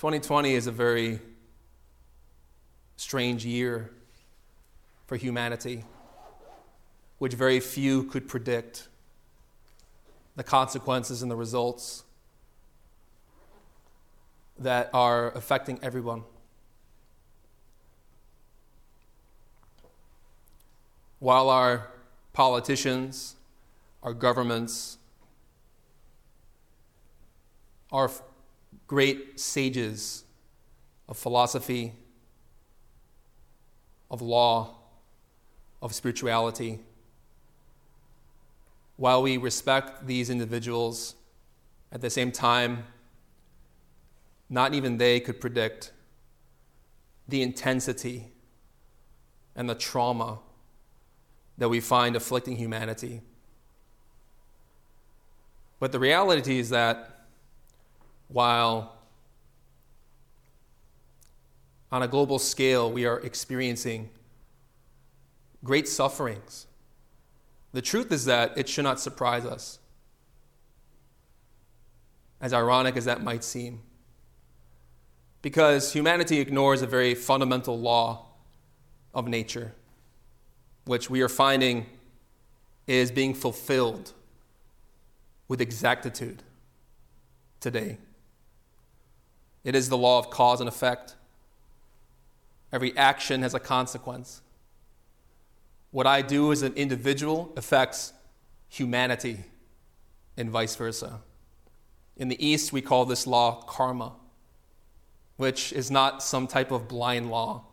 2020 is a very strange year for humanity, which very few could predict the consequences and the results that are affecting everyone. While our politicians, our governments, our great sages of philosophy, of law, of spirituality. While we respect these individuals, at the same time, not even they could predict the intensity and the trauma that we find afflicting humanity. But the reality is that while on a global scale we are experiencing great sufferings, the truth is that it should not surprise us, as ironic as that might seem. Because humanity ignores a very fundamental law of nature, which we are finding is being fulfilled with exactitude today. It is the law of cause and effect. Every action has a consequence. What I do as an individual affects humanity and vice versa. In the East, we call this law karma, which is not some type of blind law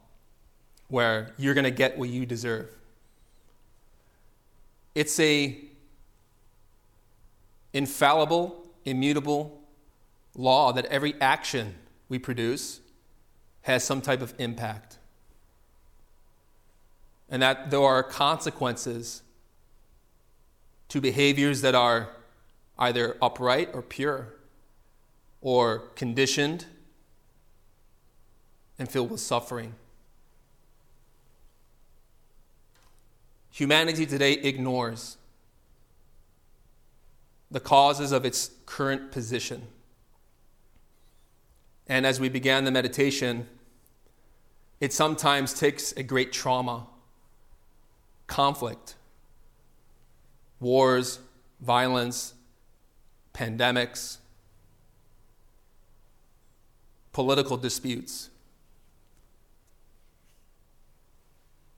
where you're going to get what you deserve. It's a infallible, immutable law that every action we produce has some type of impact. And that there are consequences to behaviors that are either upright or pure, or conditioned and filled with suffering. Humanity today ignores the causes of its current position. And as we began the meditation, it sometimes takes a great trauma, conflict, wars, violence, pandemics, political disputes,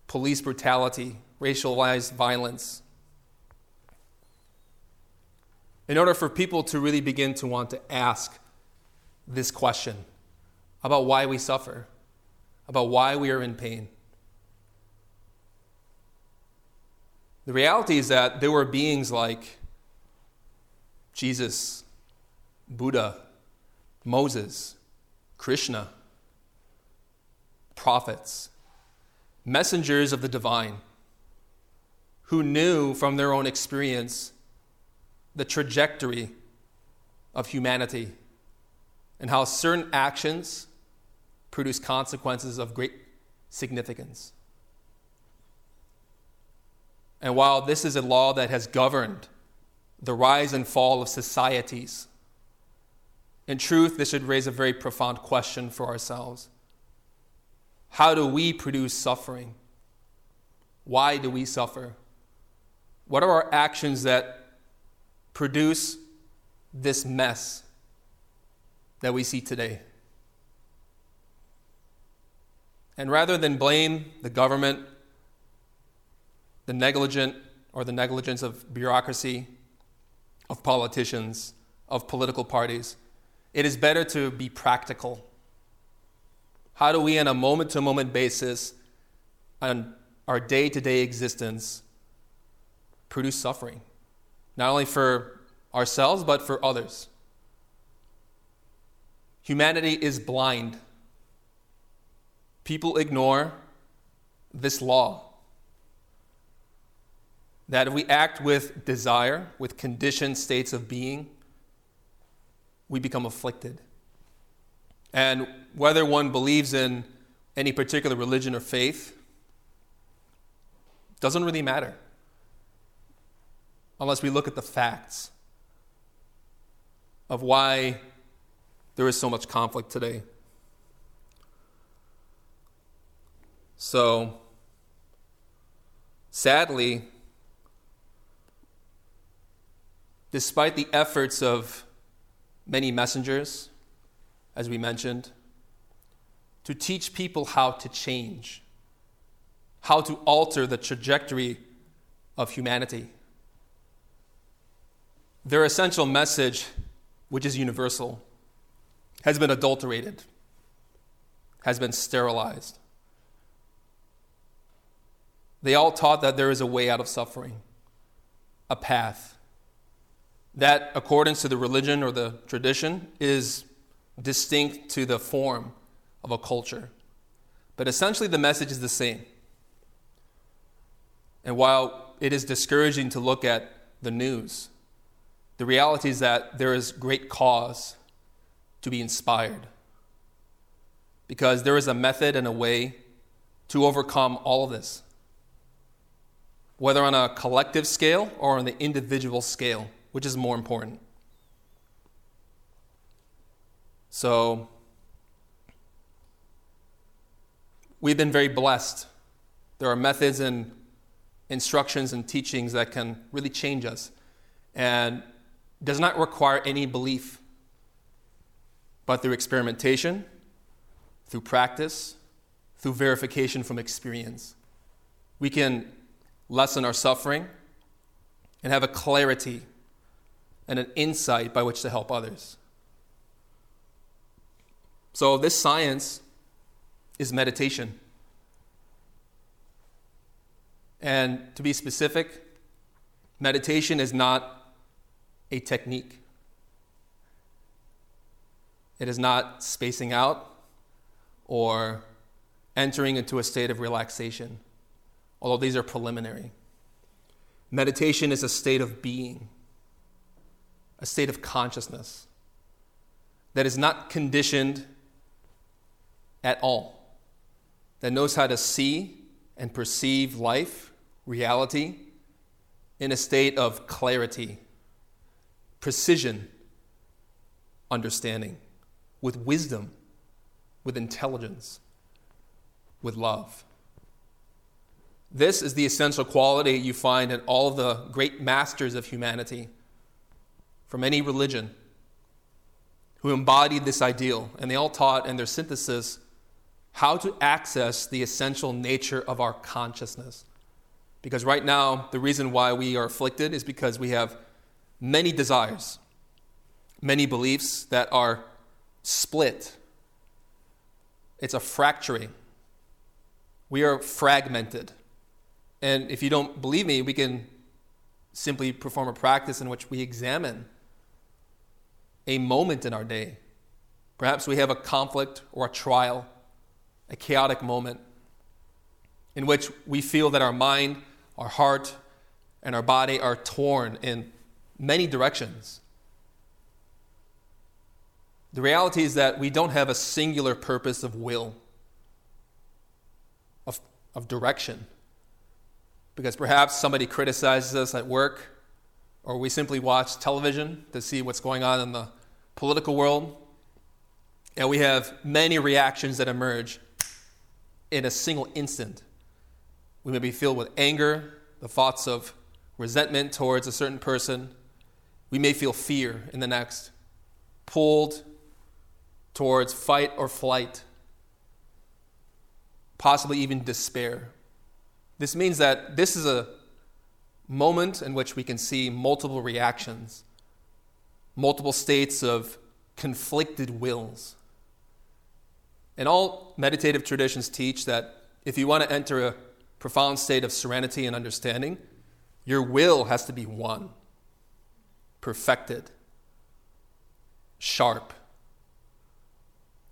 police brutality, racialized violence. In order for people to really begin to want to ask this question about why we suffer, about why we are in pain. The reality is that there were beings like Jesus, Buddha, Moses, Krishna, prophets, messengers of the divine, who knew from their own experience the trajectory of humanity and how certain actions produce consequences of great significance. And while this is a law that has governed the rise and fall of societies, in truth, this should raise a very profound question for ourselves. How do we produce suffering? Why do we suffer? What are our actions that produce this mess that we see today? And rather than blame the government, the negligent or the negligence of bureaucracy, of politicians, of political parties, it is better to be practical. How do we, on a moment to moment basis, on our day to day existence, produce suffering? Not only for ourselves, but for others. Humanity is blind. People ignore this law that if we act with desire, with conditioned states of being, we become afflicted. And whether one believes in any particular religion or faith doesn't really matter unless we look at the facts of why there is so much conflict today. So, sadly, despite the efforts of many messengers, as we mentioned, to teach people how to change, how to alter the trajectory of humanity. Their essential message, which is universal, has been adulterated, has been sterilized. They all taught that there is a way out of suffering, a path that, according to the religion or the tradition, is distinct to the form of a culture. But essentially, the message is the same. And while it is discouraging to look at the news, the reality is that there is great cause to be inspired. Because there is a method and a way to overcome all of this, whether on a collective scale or on the individual scale which is more important? So, we've been very blessed. There are methods and instructions and teachings that can really change us and does not require any belief, but through experimentation, through practice, through verification from experience. We can lessen our suffering and have a clarity and an insight by which to help others. So, this science is meditation. And to be specific, meditation is not a technique. It is not spacing out or entering into a state of relaxation, although these are preliminary. Meditation is a state of being a state of consciousness that is not conditioned at all, that knows how to see and perceive life, reality, in a state of clarity, precision, understanding, with wisdom, with intelligence, with love. This is the essential quality you find in all the great masters of humanity from any religion who embodied this ideal, and they all taught in their synthesis how to access the essential nature of our consciousness. Because right now, the reason why we are afflicted is because we have many desires, many beliefs that are split. It's a fracturing. We are fragmented. And if you don't believe me, we can simply perform a practice in which we examine a moment in our day. Perhaps we have a conflict or a trial, a chaotic moment in which we feel that our mind, our heart, and our body are torn in many directions. The reality is that we don't have a singular purpose of will, of, of direction. Because perhaps somebody criticizes us at work, or we simply watch television to see what's going on in the political world, and we have many reactions that emerge in a single instant. We may be filled with anger, the thoughts of resentment towards a certain person. We may feel fear in the next, pulled towards fight or flight, possibly even despair. This means that this is a moment in which we can see multiple reactions, multiple states of conflicted wills. And all meditative traditions teach that if you want to enter a profound state of serenity and understanding, your will has to be one, perfected, sharp,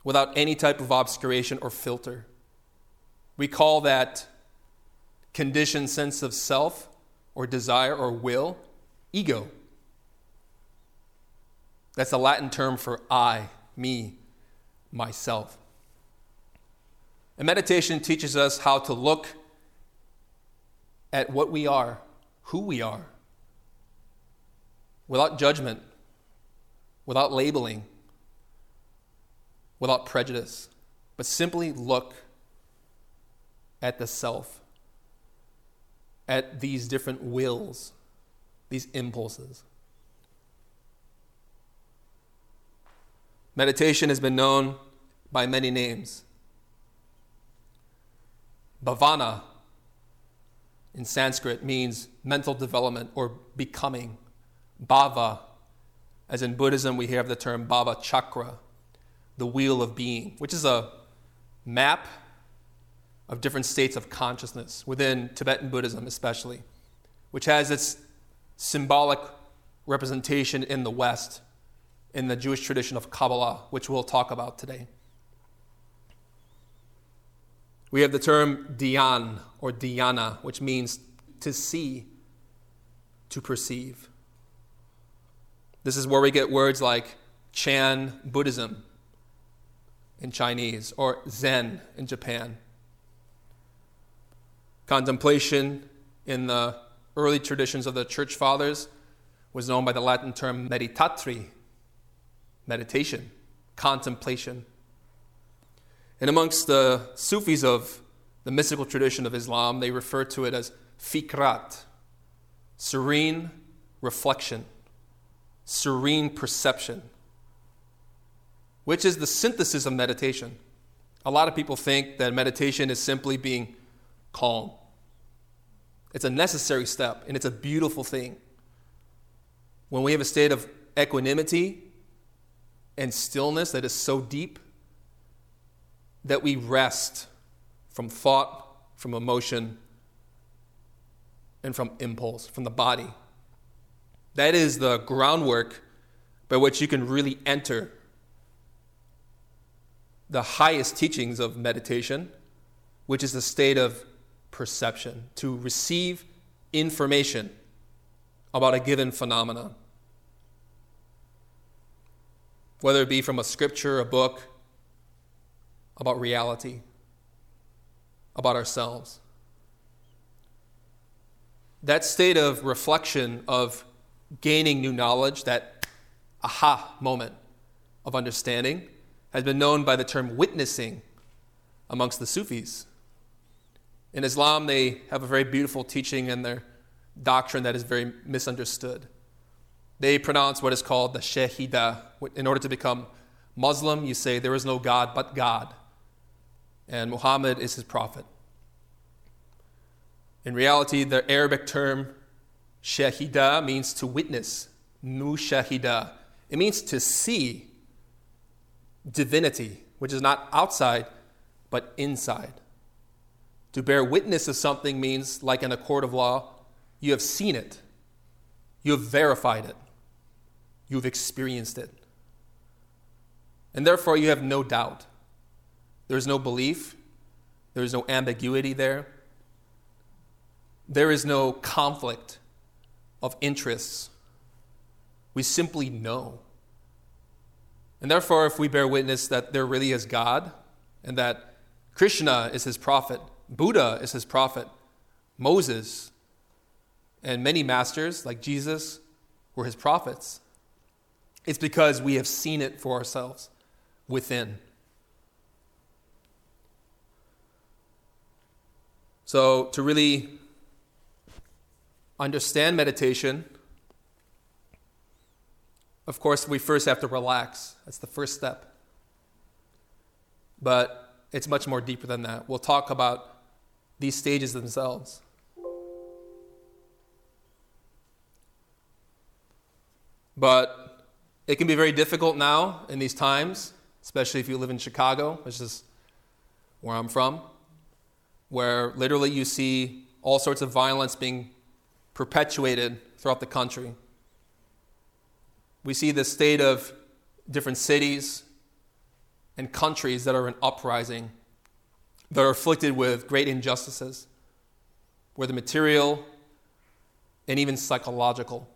without any type of obscuration or filter. We call that conditioned sense of self or desire or will ego. That's a Latin term for I, me, myself. And meditation teaches us how to look at what we are, who we are, without judgment, without labeling, without prejudice, but simply look at the self, at these different wills, these impulses. Meditation has been known by many names. Bhavana in Sanskrit means mental development or becoming. Bhava, as in Buddhism, we have the term Bhava Chakra, the wheel of being, which is a map of different states of consciousness within Tibetan Buddhism, especially, which has its symbolic representation in the West, in the Jewish tradition of Kabbalah, which we'll talk about today. We have the term dhyan or dhyana, which means to see, to perceive. This is where we get words like Chan Buddhism in Chinese or Zen in Japan. Contemplation in the early traditions of the church fathers was known by the Latin term meditatio, meditation, contemplation. And amongst the Sufis of the mystical tradition of Islam, they refer to it as fikrat, serene reflection, serene perception, which is the synthesis of meditation. A lot of people think that meditation is simply being calm. It's a necessary step, and it's a beautiful thing. When we have a state of equanimity and stillness that is so deep, that we rest from thought, from emotion, and from impulse, from the body. That is the groundwork by which you can really enter the highest teachings of meditation, which is the state of perception, to receive information about a given phenomenon. Whether it be from a scripture, a book, about reality, about ourselves. That state of reflection, of gaining new knowledge, that aha moment of understanding, has been known by the term witnessing amongst the Sufis. In Islam, they have a very beautiful teaching in their doctrine that is very misunderstood. They pronounce what is called the Shahida. In order to become Muslim, you say, There is no God but God and Muhammad is his prophet. In reality, the Arabic term shahida means to witness, mushahida. It means to see divinity, which is not outside, but inside. To bear witness of something means, like in a court of law, you have seen it, you have verified it, you've experienced it. And therefore, you have no doubt. There's no belief, there's no ambiguity there. There is no conflict of interests. We simply know. And therefore, if we bear witness that there really is God and that Krishna is his prophet, Buddha is his prophet, Moses, and many masters like Jesus were his prophets, it's because we have seen it for ourselves within. So, to really understand meditation, of course, we first have to relax. That's the first step. But it's much more deeper than that. We'll talk about these stages themselves. But it can be very difficult now in these times, especially if you live in Chicago, which is where I'm from, where literally you see all sorts of violence being perpetuated throughout the country. We see the state of different cities and countries that are in uprising, that are afflicted with great injustices, whether material and even psychological.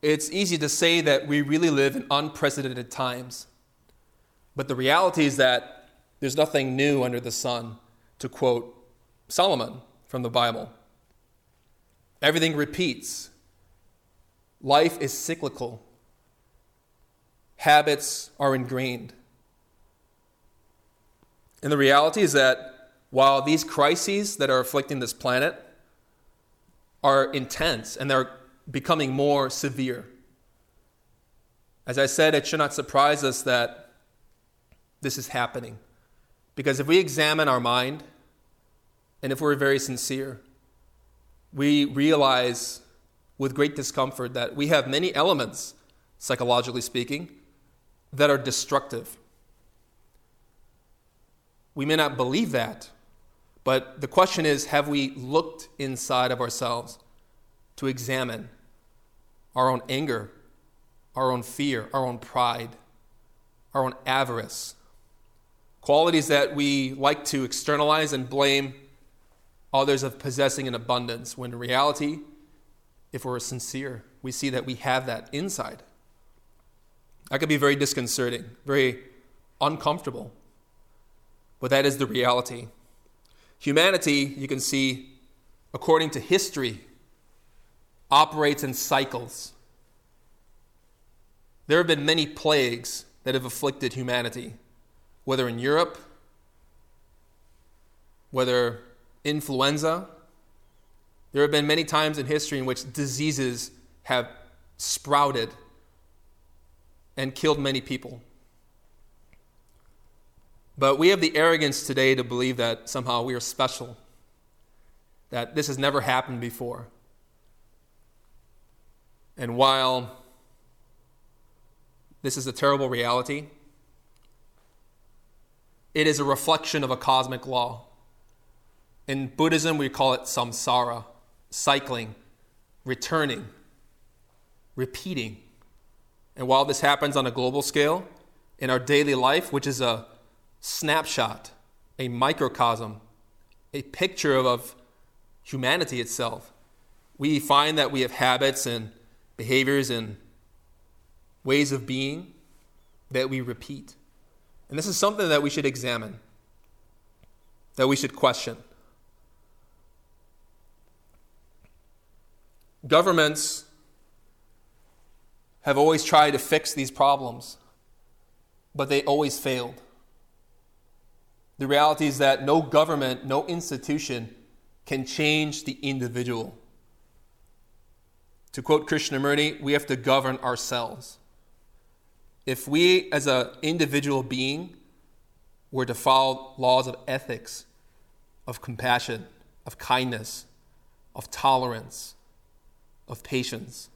It's easy to say that we really live in unprecedented times, but the reality is that there's nothing new under the sun, to quote Solomon from the Bible. Everything repeats. Life is cyclical. Habits are ingrained. And the reality is that while these crises that are afflicting this planet are intense and they're becoming more severe, as I said, it should not surprise us that this is happening. Because if we examine our mind, and if we're very sincere, we realize with great discomfort that we have many elements, psychologically speaking, that are destructive. We may not believe that, but the question is have we looked inside of ourselves to examine our own anger, our own fear, our own pride, our own avarice? Qualities that we like to externalize and blame others of possessing in abundance, when in reality, if we're sincere, we see that we have that inside. That could be very disconcerting, very uncomfortable, but that is the reality. Humanity, you can see, according to history, operates in cycles. There have been many plagues that have afflicted humanity, whether in Europe, whether influenza. There have been many times in history in which diseases have sprouted and killed many people. But we have the arrogance today to believe that somehow we are special, that this has never happened before. And while this is a terrible reality, it is a reflection of a cosmic law. In Buddhism, we call it samsara, cycling, returning, repeating. And while this happens on a global scale, in our daily life, which is a snapshot, a microcosm, a picture of, of humanity itself, we find that we have habits and behaviors and ways of being that we repeat. And this is something that we should examine, that we should question. Governments have always tried to fix these problems, but they always failed. The reality is that no government, no institution can change the individual. To quote Krishnamurti, we have to govern ourselves. If we, as an individual being, were to follow laws of ethics, of compassion, of kindness, of tolerance, of patience.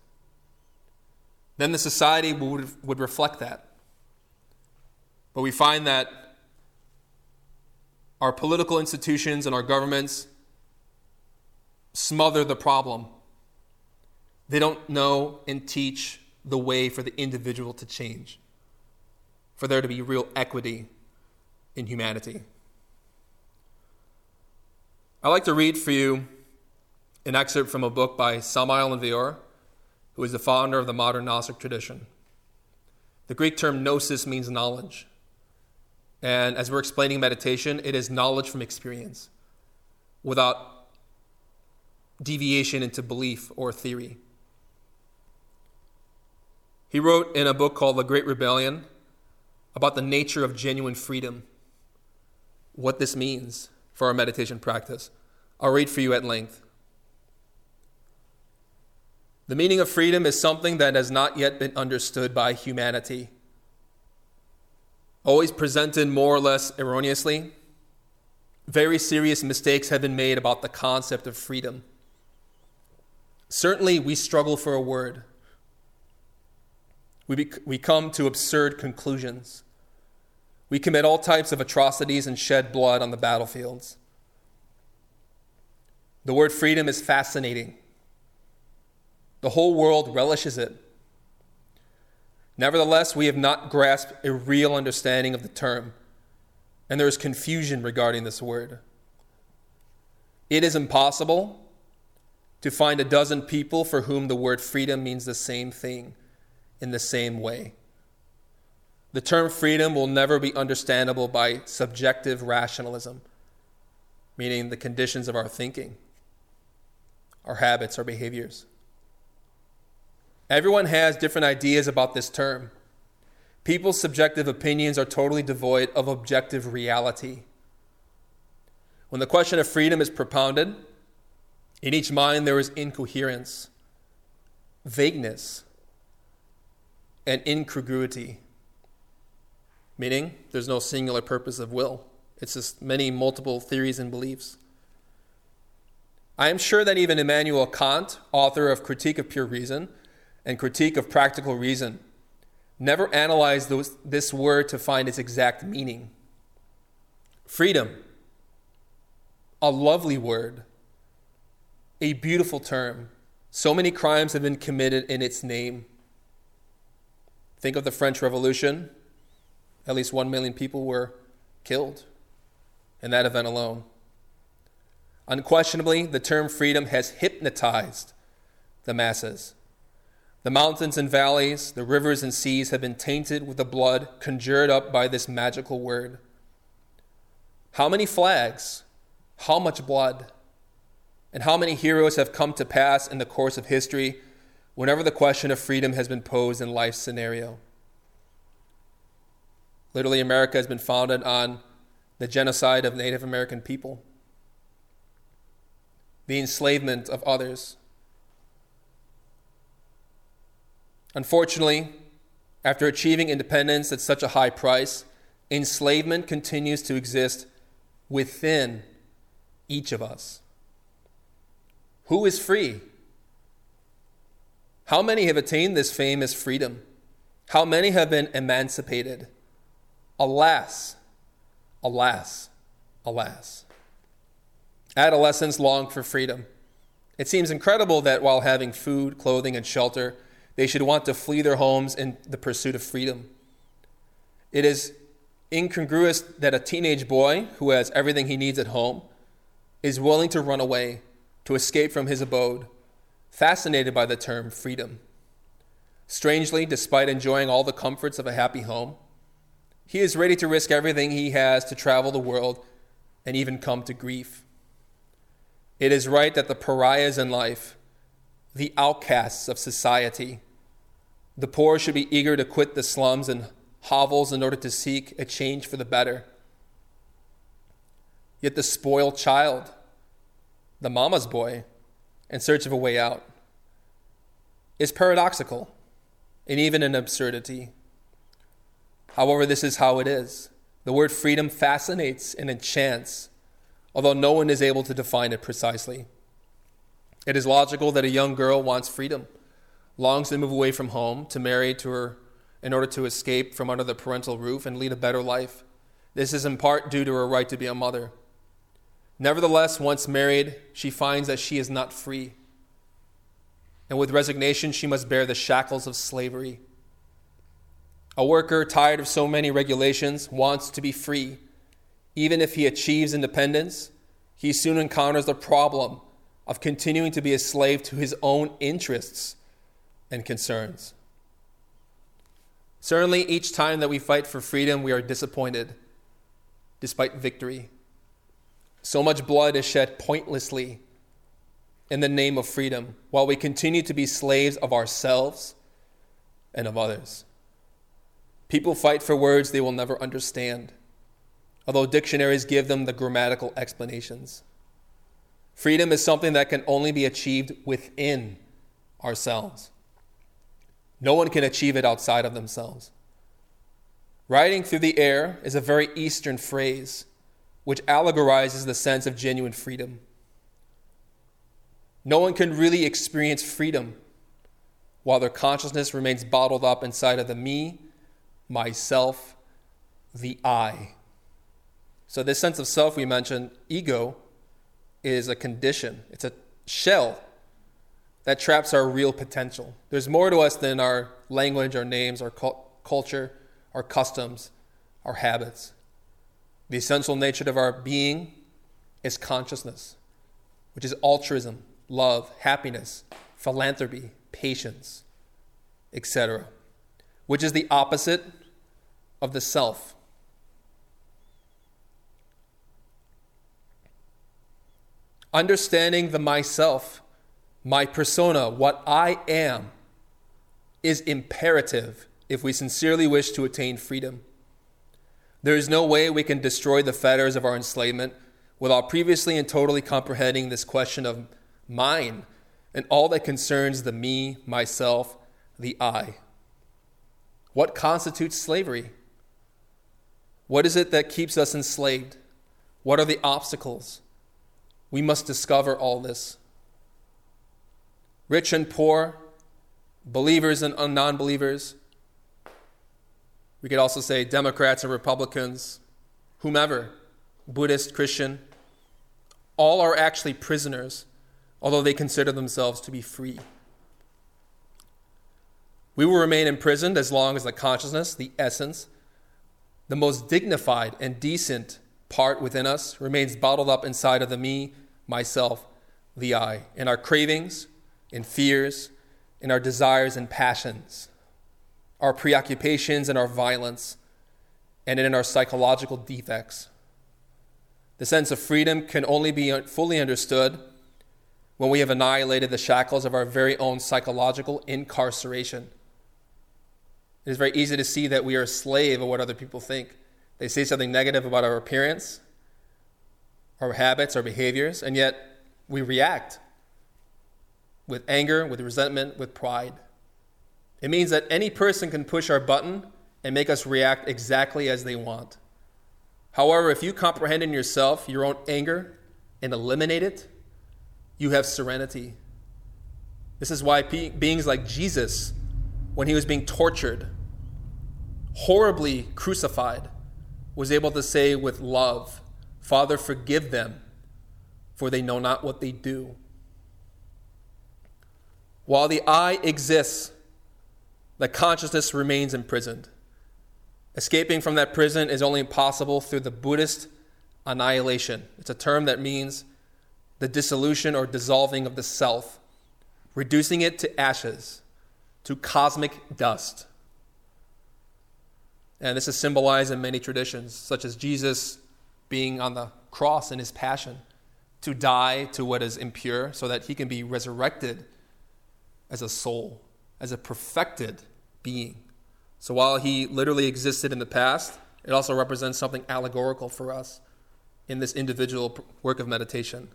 Then the society would, would reflect that. But we find that our political institutions and our governments smother the problem. They don't know and teach the way for the individual to change, for there to be real equity in humanity. I'd like to read for you an excerpt from a book by Samael Weor who is the founder of the modern Gnostic tradition. The Greek term gnosis means knowledge. And as we're explaining meditation, it is knowledge from experience without deviation into belief or theory. He wrote in a book called The Great Rebellion about the nature of genuine freedom, what this means for our meditation practice. I'll read for you at length. The meaning of freedom is something that has not yet been understood by humanity. Always presented more or less erroneously, very serious mistakes have been made about the concept of freedom. Certainly, we struggle for a word. We, we come to absurd conclusions. We commit all types of atrocities and shed blood on the battlefields. The word freedom is fascinating. The whole world relishes it. Nevertheless, we have not grasped a real understanding of the term, and there is confusion regarding this word. It is impossible to find a dozen people for whom the word freedom means the same thing in the same way. The term freedom will never be understandable by subjective rationalism, meaning the conditions of our thinking, our habits, our behaviors. Everyone has different ideas about this term. People's subjective opinions are totally devoid of objective reality. When the question of freedom is propounded, in each mind there is incoherence, vagueness, and incongruity, meaning there's no singular purpose of will. It's just many multiple theories and beliefs. I am sure that even Immanuel Kant, author of Critique of Pure Reason, and critique of practical reason never analyze those, this word to find its exact meaning. Freedom, a lovely word, a beautiful term. So many crimes have been committed in its name. Think of the French Revolution. At least one million people were killed in that event alone. Unquestionably, the term freedom has hypnotized the masses. The mountains and valleys, the rivers and seas have been tainted with the blood conjured up by this magical word. How many flags, how much blood, and how many heroes have come to pass in the course of history whenever the question of freedom has been posed in life's scenario? Literally, America has been founded on the genocide of Native American people, the enslavement of others Unfortunately, after achieving independence at such a high price, enslavement continues to exist within each of us. Who is free? How many have attained this famous freedom? How many have been emancipated? Alas, alas, alas. Adolescents long for freedom. It seems incredible that while having food, clothing, and shelter, they should want to flee their homes in the pursuit of freedom. It is incongruous that a teenage boy who has everything he needs at home is willing to run away, to escape from his abode, fascinated by the term freedom. Strangely, despite enjoying all the comforts of a happy home, he is ready to risk everything he has to travel the world and even come to grief. It is right that the pariahs in life the outcasts of society. The poor should be eager to quit the slums and hovels in order to seek a change for the better. Yet the spoiled child, the mama's boy, in search of a way out, is paradoxical and even an absurdity. However, this is how it is. The word freedom fascinates and enchants, although no one is able to define it precisely. It is logical that a young girl wants freedom, longs to move away from home, to marry to her in order to escape from under the parental roof and lead a better life. This is in part due to her right to be a mother. Nevertheless, once married, she finds that she is not free. And with resignation, she must bear the shackles of slavery. A worker, tired of so many regulations, wants to be free. Even if he achieves independence, he soon encounters the problem of continuing to be a slave to his own interests and concerns. Certainly, each time that we fight for freedom, we are disappointed despite victory. So much blood is shed pointlessly in the name of freedom while we continue to be slaves of ourselves and of others. People fight for words they will never understand, although dictionaries give them the grammatical explanations. Freedom is something that can only be achieved within ourselves. No one can achieve it outside of themselves. Riding through the air is a very Eastern phrase which allegorizes the sense of genuine freedom. No one can really experience freedom while their consciousness remains bottled up inside of the me, myself, the I. So, this sense of self we mentioned, ego, is a condition, it's a shell that traps our real potential. There's more to us than our language, our names, our culture, our customs, our habits. The essential nature of our being is consciousness, which is altruism, love, happiness, philanthropy, patience, etc., which is the opposite of the self. Understanding the myself, my persona, what I am, is imperative if we sincerely wish to attain freedom. There is no way we can destroy the fetters of our enslavement without previously and totally comprehending this question of mine and all that concerns the me, myself, the I. What constitutes slavery? What is it that keeps us enslaved? What are the obstacles? We must discover all this. Rich and poor, believers and non believers, we could also say Democrats and Republicans, whomever, Buddhist, Christian, all are actually prisoners, although they consider themselves to be free. We will remain imprisoned as long as the consciousness, the essence, the most dignified and decent part within us remains bottled up inside of the me, myself, the I, in our cravings, in fears, in our desires and passions our preoccupations and our violence, and in our psychological defects. The sense of freedom can only be fully understood when we have annihilated the shackles of our very own psychological incarceration. It is very easy to see that we are a slave of what other people think. They say something negative about our appearance, our habits, our behaviors, and yet we react with anger, with resentment, with pride. It means that any person can push our button and make us react exactly as they want. However, if you comprehend in yourself your own anger and eliminate it, you have serenity. This is why beings like Jesus, when he was being tortured, horribly crucified, was able to say with love, Father, forgive them, for they know not what they do. While the I exists, the consciousness remains imprisoned. Escaping from that prison is only possible through the Buddhist annihilation. It's a term that means the dissolution or dissolving of the self, reducing it to ashes, to cosmic dust. And this is symbolized in many traditions, such as Jesus being on the cross in his passion to die to what is impure so that he can be resurrected as a soul, as a perfected being. So while he literally existed in the past, it also represents something allegorical for us in this individual work of meditation.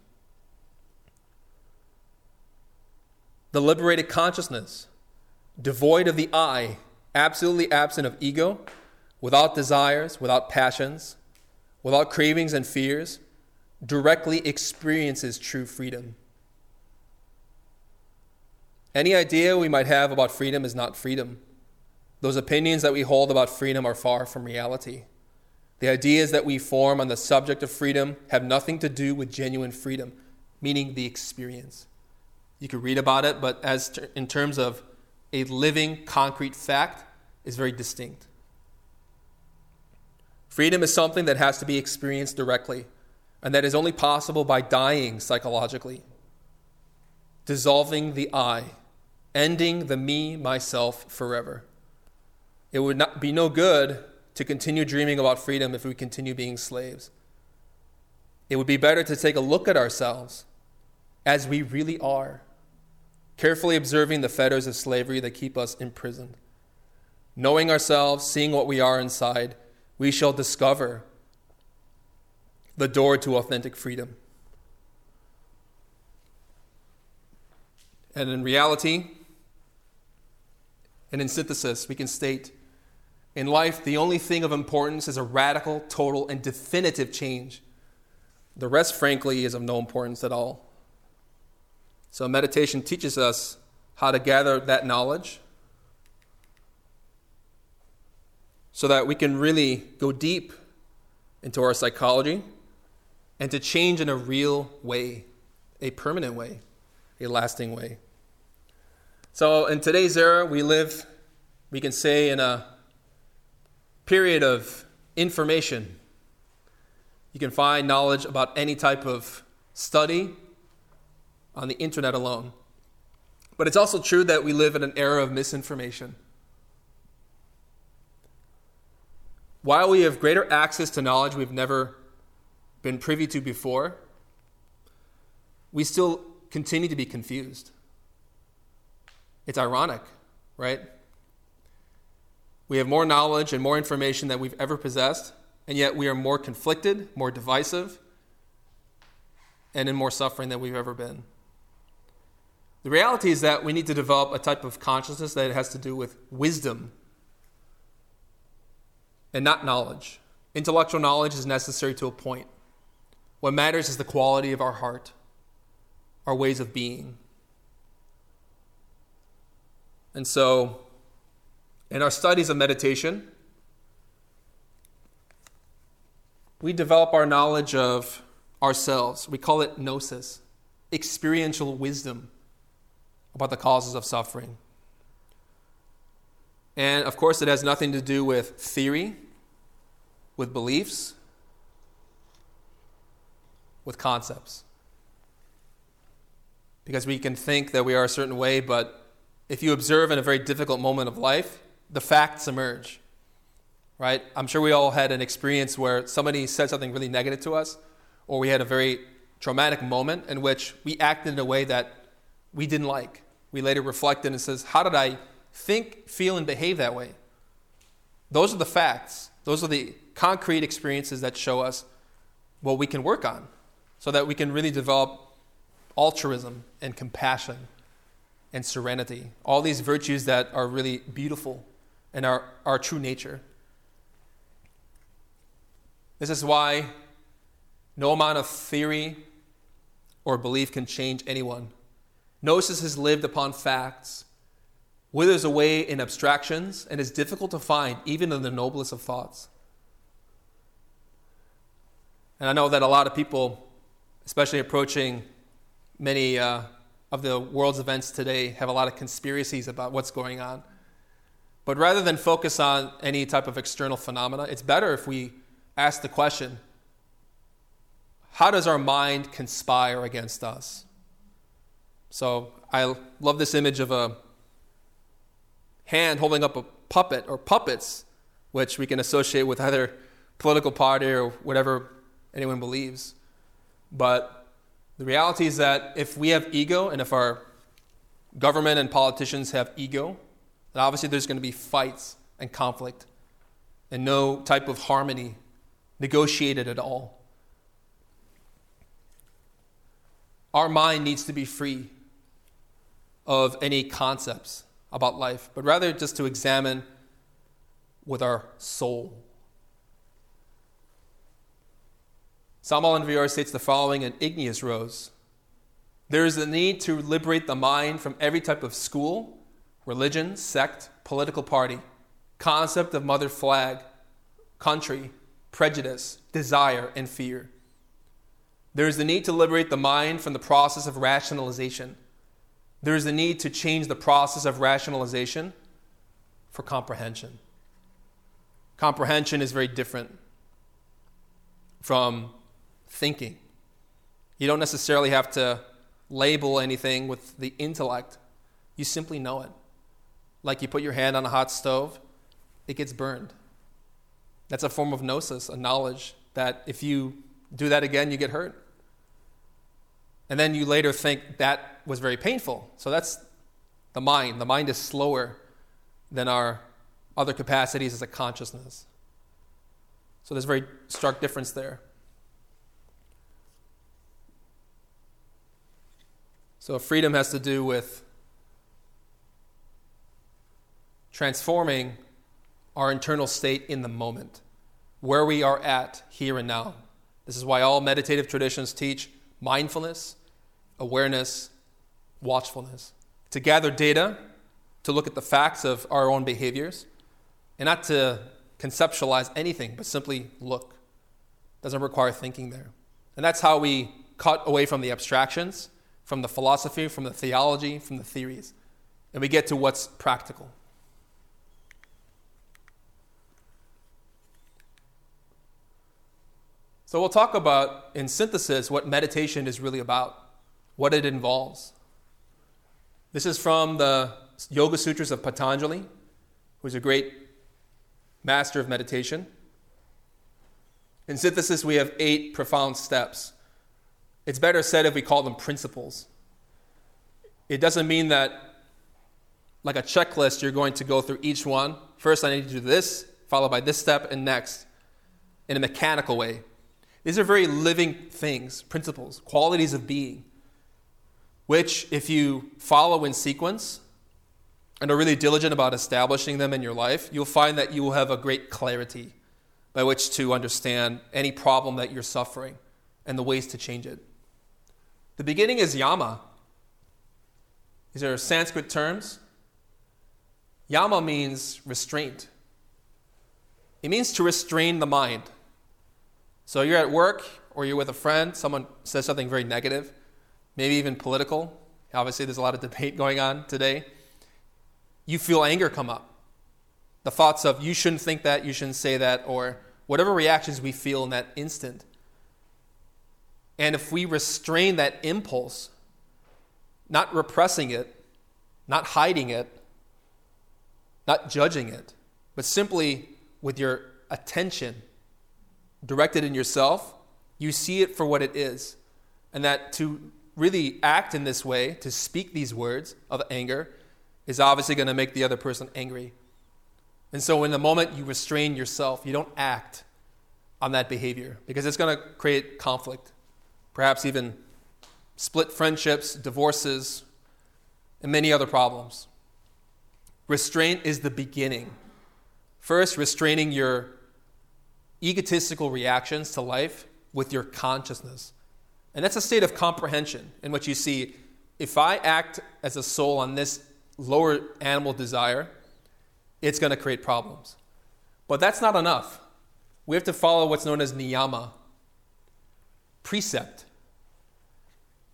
The liberated consciousness, devoid of the I, absolutely absent of ego, without desires, without passions, without cravings and fears, directly experiences true freedom. Any idea we might have about freedom is not freedom. Those opinions that we hold about freedom are far from reality. The ideas that we form on the subject of freedom have nothing to do with genuine freedom, meaning the experience. You could read about it, but as ter- in terms of a living, concrete fact, is very distinct. Freedom is something that has to be experienced directly, and that is only possible by dying psychologically, dissolving the I, ending the me, myself forever. It would not be no good to continue dreaming about freedom if we continue being slaves. It would be better to take a look at ourselves as we really are, carefully observing the fetters of slavery that keep us imprisoned. Knowing ourselves, seeing what we are inside, we shall discover the door to authentic freedom. And in reality, and in synthesis, we can state in life, the only thing of importance is a radical, total, and definitive change. The rest, frankly, is of no importance at all. So, meditation teaches us how to gather that knowledge so that we can really go deep into our psychology and to change in a real way, a permanent way, a lasting way. So, in today's era, we live, we can say, in a period of information. You can find knowledge about any type of study on the internet alone. But it's also true that we live in an era of misinformation. While we have greater access to knowledge we've never been privy to before, we still continue to be confused. It's ironic, right? We have more knowledge and more information than we've ever possessed, and yet we are more conflicted, more divisive, and in more suffering than we've ever been. The reality is that we need to develop a type of consciousness that has to do with wisdom and not knowledge. Intellectual knowledge is necessary to a point. What matters is the quality of our heart, our ways of being. And so, in our studies of meditation, we develop our knowledge of ourselves. We call it gnosis, experiential wisdom about the causes of suffering. And of course, it has nothing to do with theory, with beliefs, with concepts. Because we can think that we are a certain way, but if you observe in a very difficult moment of life, the facts emerge. Right? I'm sure we all had an experience where somebody said something really negative to us, or we had a very traumatic moment in which we acted in a way that we didn't like. We later reflected and says, "How did I think, feel, and behave that way?" Those are the facts. Those are the concrete experiences that show us what we can work on, so that we can really develop altruism and compassion and serenity. All these virtues that are really beautiful and are our true nature. This is why no amount of theory or belief can change anyone. Gnosis has lived upon facts, withers away in abstractions, and is difficult to find even in the noblest of thoughts. And I know that a lot of people, especially approaching many uh, of the world's events today have a lot of conspiracies about what's going on. But rather than focus on any type of external phenomena, it's better if we ask the question how does our mind conspire against us? So I love this image of a hand holding up a puppet or puppets, which we can associate with either political party or whatever anyone believes. But the reality is that if we have ego and if our government and politicians have ego, then obviously there's going to be fights and conflict and no type of harmony negotiated at all. Our mind needs to be free of any concepts about life, but rather just to examine with our soul Samael Aun Weor states the following in Igneous Rose There is a need to liberate the mind from every type of school, religion, sect, political party, concept of mother flag, country, prejudice, desire, and fear. There is the need to liberate the mind from the process of rationalization. There is the need to change the process of rationalization for comprehension. Comprehension is very different from thinking. You don't necessarily have to label anything with the intellect, You simply know it. Like you put your hand on a hot stove, it gets burned. That's a form of gnosis, a knowledge that if you do that again, you get hurt. And then you later think that was very painful. So that's the mind. The mind is slower than our other capacities as a consciousness. So there's a very stark difference there. So freedom has to do with transforming our internal state in the moment, where we are at here and now. This is why all meditative traditions teach mindfulness, awareness, watchfulness. To gather data, to look at the facts of our own behaviors, and not to conceptualize anything, but simply look. Doesn't require thinking there. And that's how we cut away from the abstractions from the philosophy, from the theology, from the theories, and we get to what's practical. So, we'll talk about, in synthesis, what meditation is really about, what it involves. This is from the Yoga Sutras of Patanjali, who's a great master of meditation. In synthesis, we have eight profound steps it's better said if we call them principles. It doesn't mean that, like a checklist, you're going to go through each one. First, I need to do this, followed by this step, and next, in a mechanical way. These are very living things, principles, qualities of being, which, if you follow in sequence and are really diligent about establishing them in your life, you'll find that you will have a great clarity by which to understand any problem that you're suffering and the ways to change it. The beginning is yama. These are Sanskrit terms. Yama means restraint. It means to restrain the mind. So you're at work or you're with a friend, someone says something very negative, maybe even political. Obviously, there's a lot of debate going on today. You feel anger come up. The thoughts of, you shouldn't think that, you shouldn't say that, or whatever reactions we feel in that instant. And if we restrain that impulse, not repressing it, not hiding it, not judging it, but simply with your attention directed in yourself, you see it for what it is. And that to really act in this way, to speak these words of anger, is obviously going to make the other person angry. And so, in the moment you restrain yourself, you don't act on that behavior because it's going to create conflict perhaps even split friendships, divorces, and many other problems. Restraint is the beginning. First, restraining your egotistical reactions to life with your consciousness. And that's a state of comprehension in which you see if I act as a soul on this lower animal desire, it's going to create problems. But that's not enough. We have to follow what's known as niyama, precept.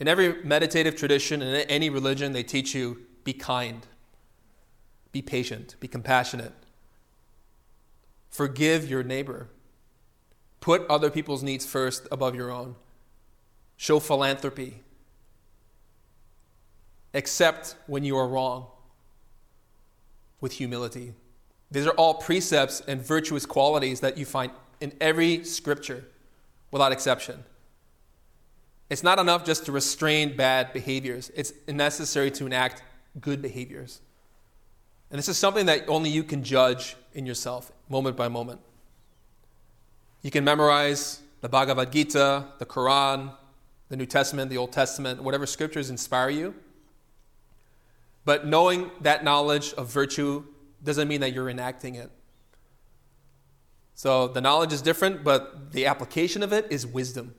In every meditative tradition, in any religion, they teach you be kind, be patient, be compassionate, forgive your neighbor, put other people's needs first above your own, show philanthropy, accept when you are wrong with humility. These are all precepts and virtuous qualities that you find in every scripture without exception. It's not enough just to restrain bad behaviors, it's necessary to enact good behaviors. And this is something that only you can judge in yourself, moment by moment. You can memorize the Bhagavad Gita, the Quran, the New Testament, the Old Testament, whatever scriptures inspire you. But knowing that knowledge of virtue doesn't mean that you're enacting it. So the knowledge is different, but the application of it is wisdom.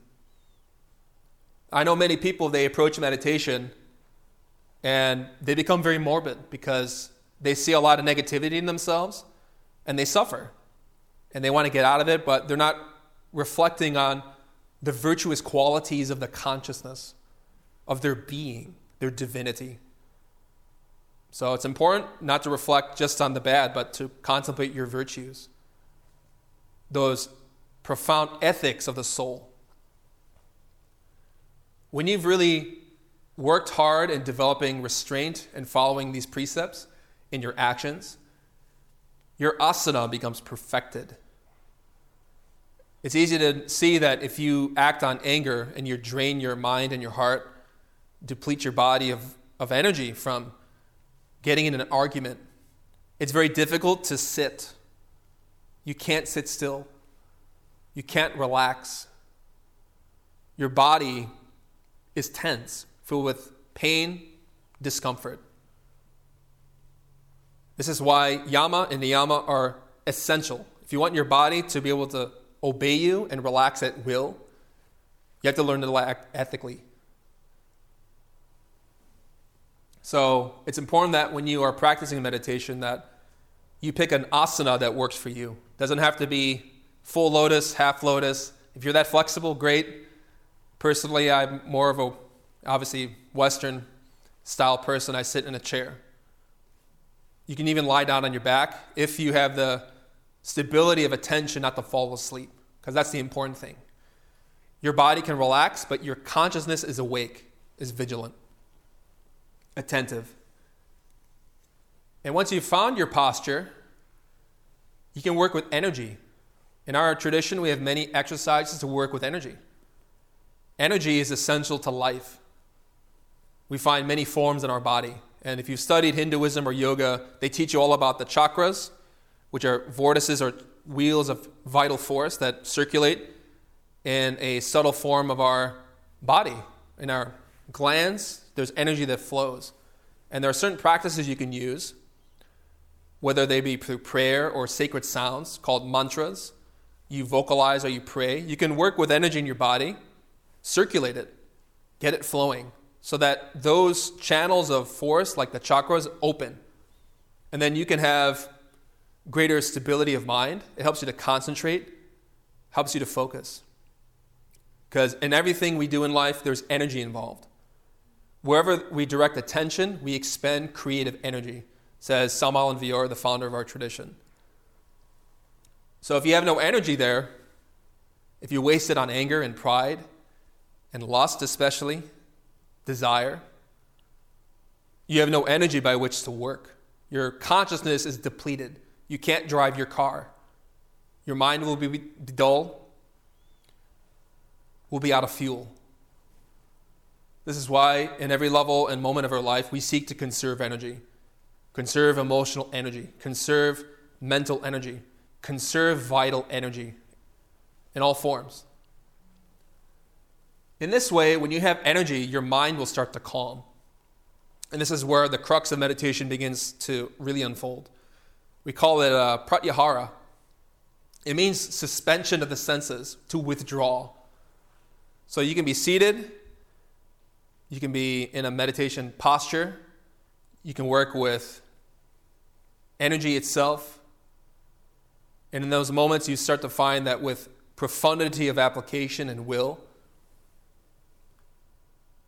I know many people, they approach meditation and they become very morbid because they see a lot of negativity in themselves and they suffer. And they want to get out of it, but they're not reflecting on the virtuous qualities of the consciousness, of their being, their divinity. So it's important not to reflect just on the bad, but to contemplate your virtues, those profound ethics of the soul when you've really worked hard in developing restraint and following these precepts in your actions, your asana becomes perfected. It's easy to see that if you act on anger and you drain your mind and your heart, deplete your body of, of energy from getting in an argument, it's very difficult to sit. You can't sit still. You can't relax. Your body is tense, filled with pain, discomfort. This is why yama and niyama are essential. If you want your body to be able to obey you and relax at will, you have to learn to act ethically. So it's important that when you are practicing meditation that you pick an asana that works for you. Doesn't have to be full lotus, half lotus. If you're that flexible, great. Personally, I'm more of a obviously Western style person. I sit in a chair. You can even lie down on your back if you have the stability of attention not to fall asleep, because that's the important thing. Your body can relax, but your consciousness is awake, is vigilant, attentive. And once you've found your posture, you can work with energy. In our tradition, we have many exercises to work with energy. Energy is essential to life. We find many forms in our body. And if you've studied Hinduism or yoga, they teach you all about the chakras, which are vortices or wheels of vital force that circulate in a subtle form of our body. In our glands, there's energy that flows. And there are certain practices you can use, whether they be through prayer or sacred sounds called mantras. You vocalize or you pray. You can work with energy in your body, circulate it, get it flowing so that those channels of force, like the chakras, open. And then you can have greater stability of mind. It helps you to concentrate, helps you to focus. Because in everything we do in life, there's energy involved. Wherever we direct attention, we expend creative energy, says Samael Aun Weor, the founder of our tradition. So if you have no energy there, if you waste it on anger and pride and lust, especially, desire. You have no energy by which to work. Your consciousness is depleted. You can't drive your car. Your mind will be dull, will be out of fuel. This is why, in every level and moment of our life, we seek to conserve energy, conserve emotional energy, conserve mental energy, conserve vital energy in all forms. In this way, when you have energy, your mind will start to calm. And this is where the crux of meditation begins to really unfold. We call it uh, pratyahara. It means suspension of the senses, to withdraw. So you can be seated, you can be in a meditation posture, you can work with energy itself. And in those moments, you start to find that with profundity of application and will,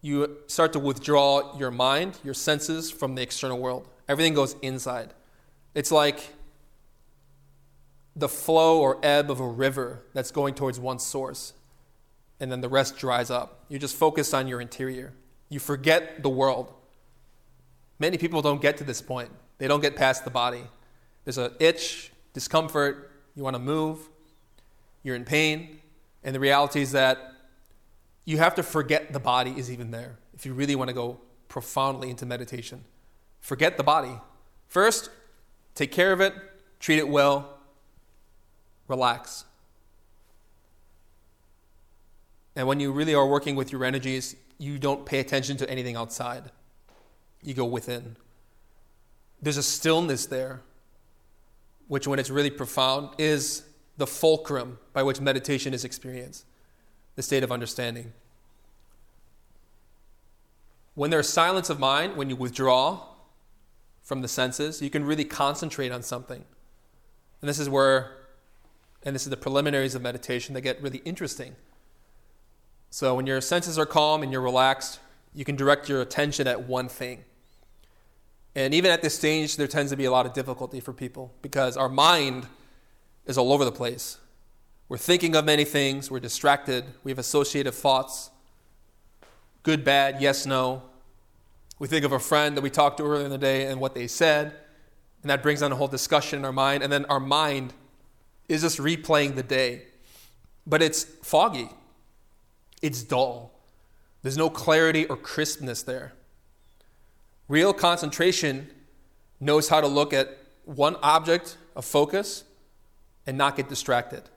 you start to withdraw your mind, your senses from the external world. Everything goes inside. It's like the flow or ebb of a river that's going towards one source, and then the rest dries up. You just focus on your interior. You forget the world. Many people don't get to this point, they don't get past the body. There's an itch, discomfort, you want to move, you're in pain, and the reality is that you have to forget the body is even there if you really want to go profoundly into meditation. Forget the body. First, take care of it, treat it well, relax. And when you really are working with your energies, you don't pay attention to anything outside. You go within. There's a stillness there, which, when it's really profound, is the fulcrum by which meditation is experienced the state of understanding. When there's silence of mind, when you withdraw from the senses, you can really concentrate on something. And this is where, and this is the preliminaries of meditation that get really interesting. So when your senses are calm and you're relaxed, you can direct your attention at one thing. And even at this stage, there tends to be a lot of difficulty for people because our mind is all over the place. We're thinking of many things, we're distracted, we have associative thoughts good, bad, yes, no. We think of a friend that we talked to earlier in the day and what they said, and that brings on a whole discussion in our mind, and then our mind is just replaying the day. But it's foggy, it's dull. There's no clarity or crispness there. Real concentration knows how to look at one object of focus and not get distracted.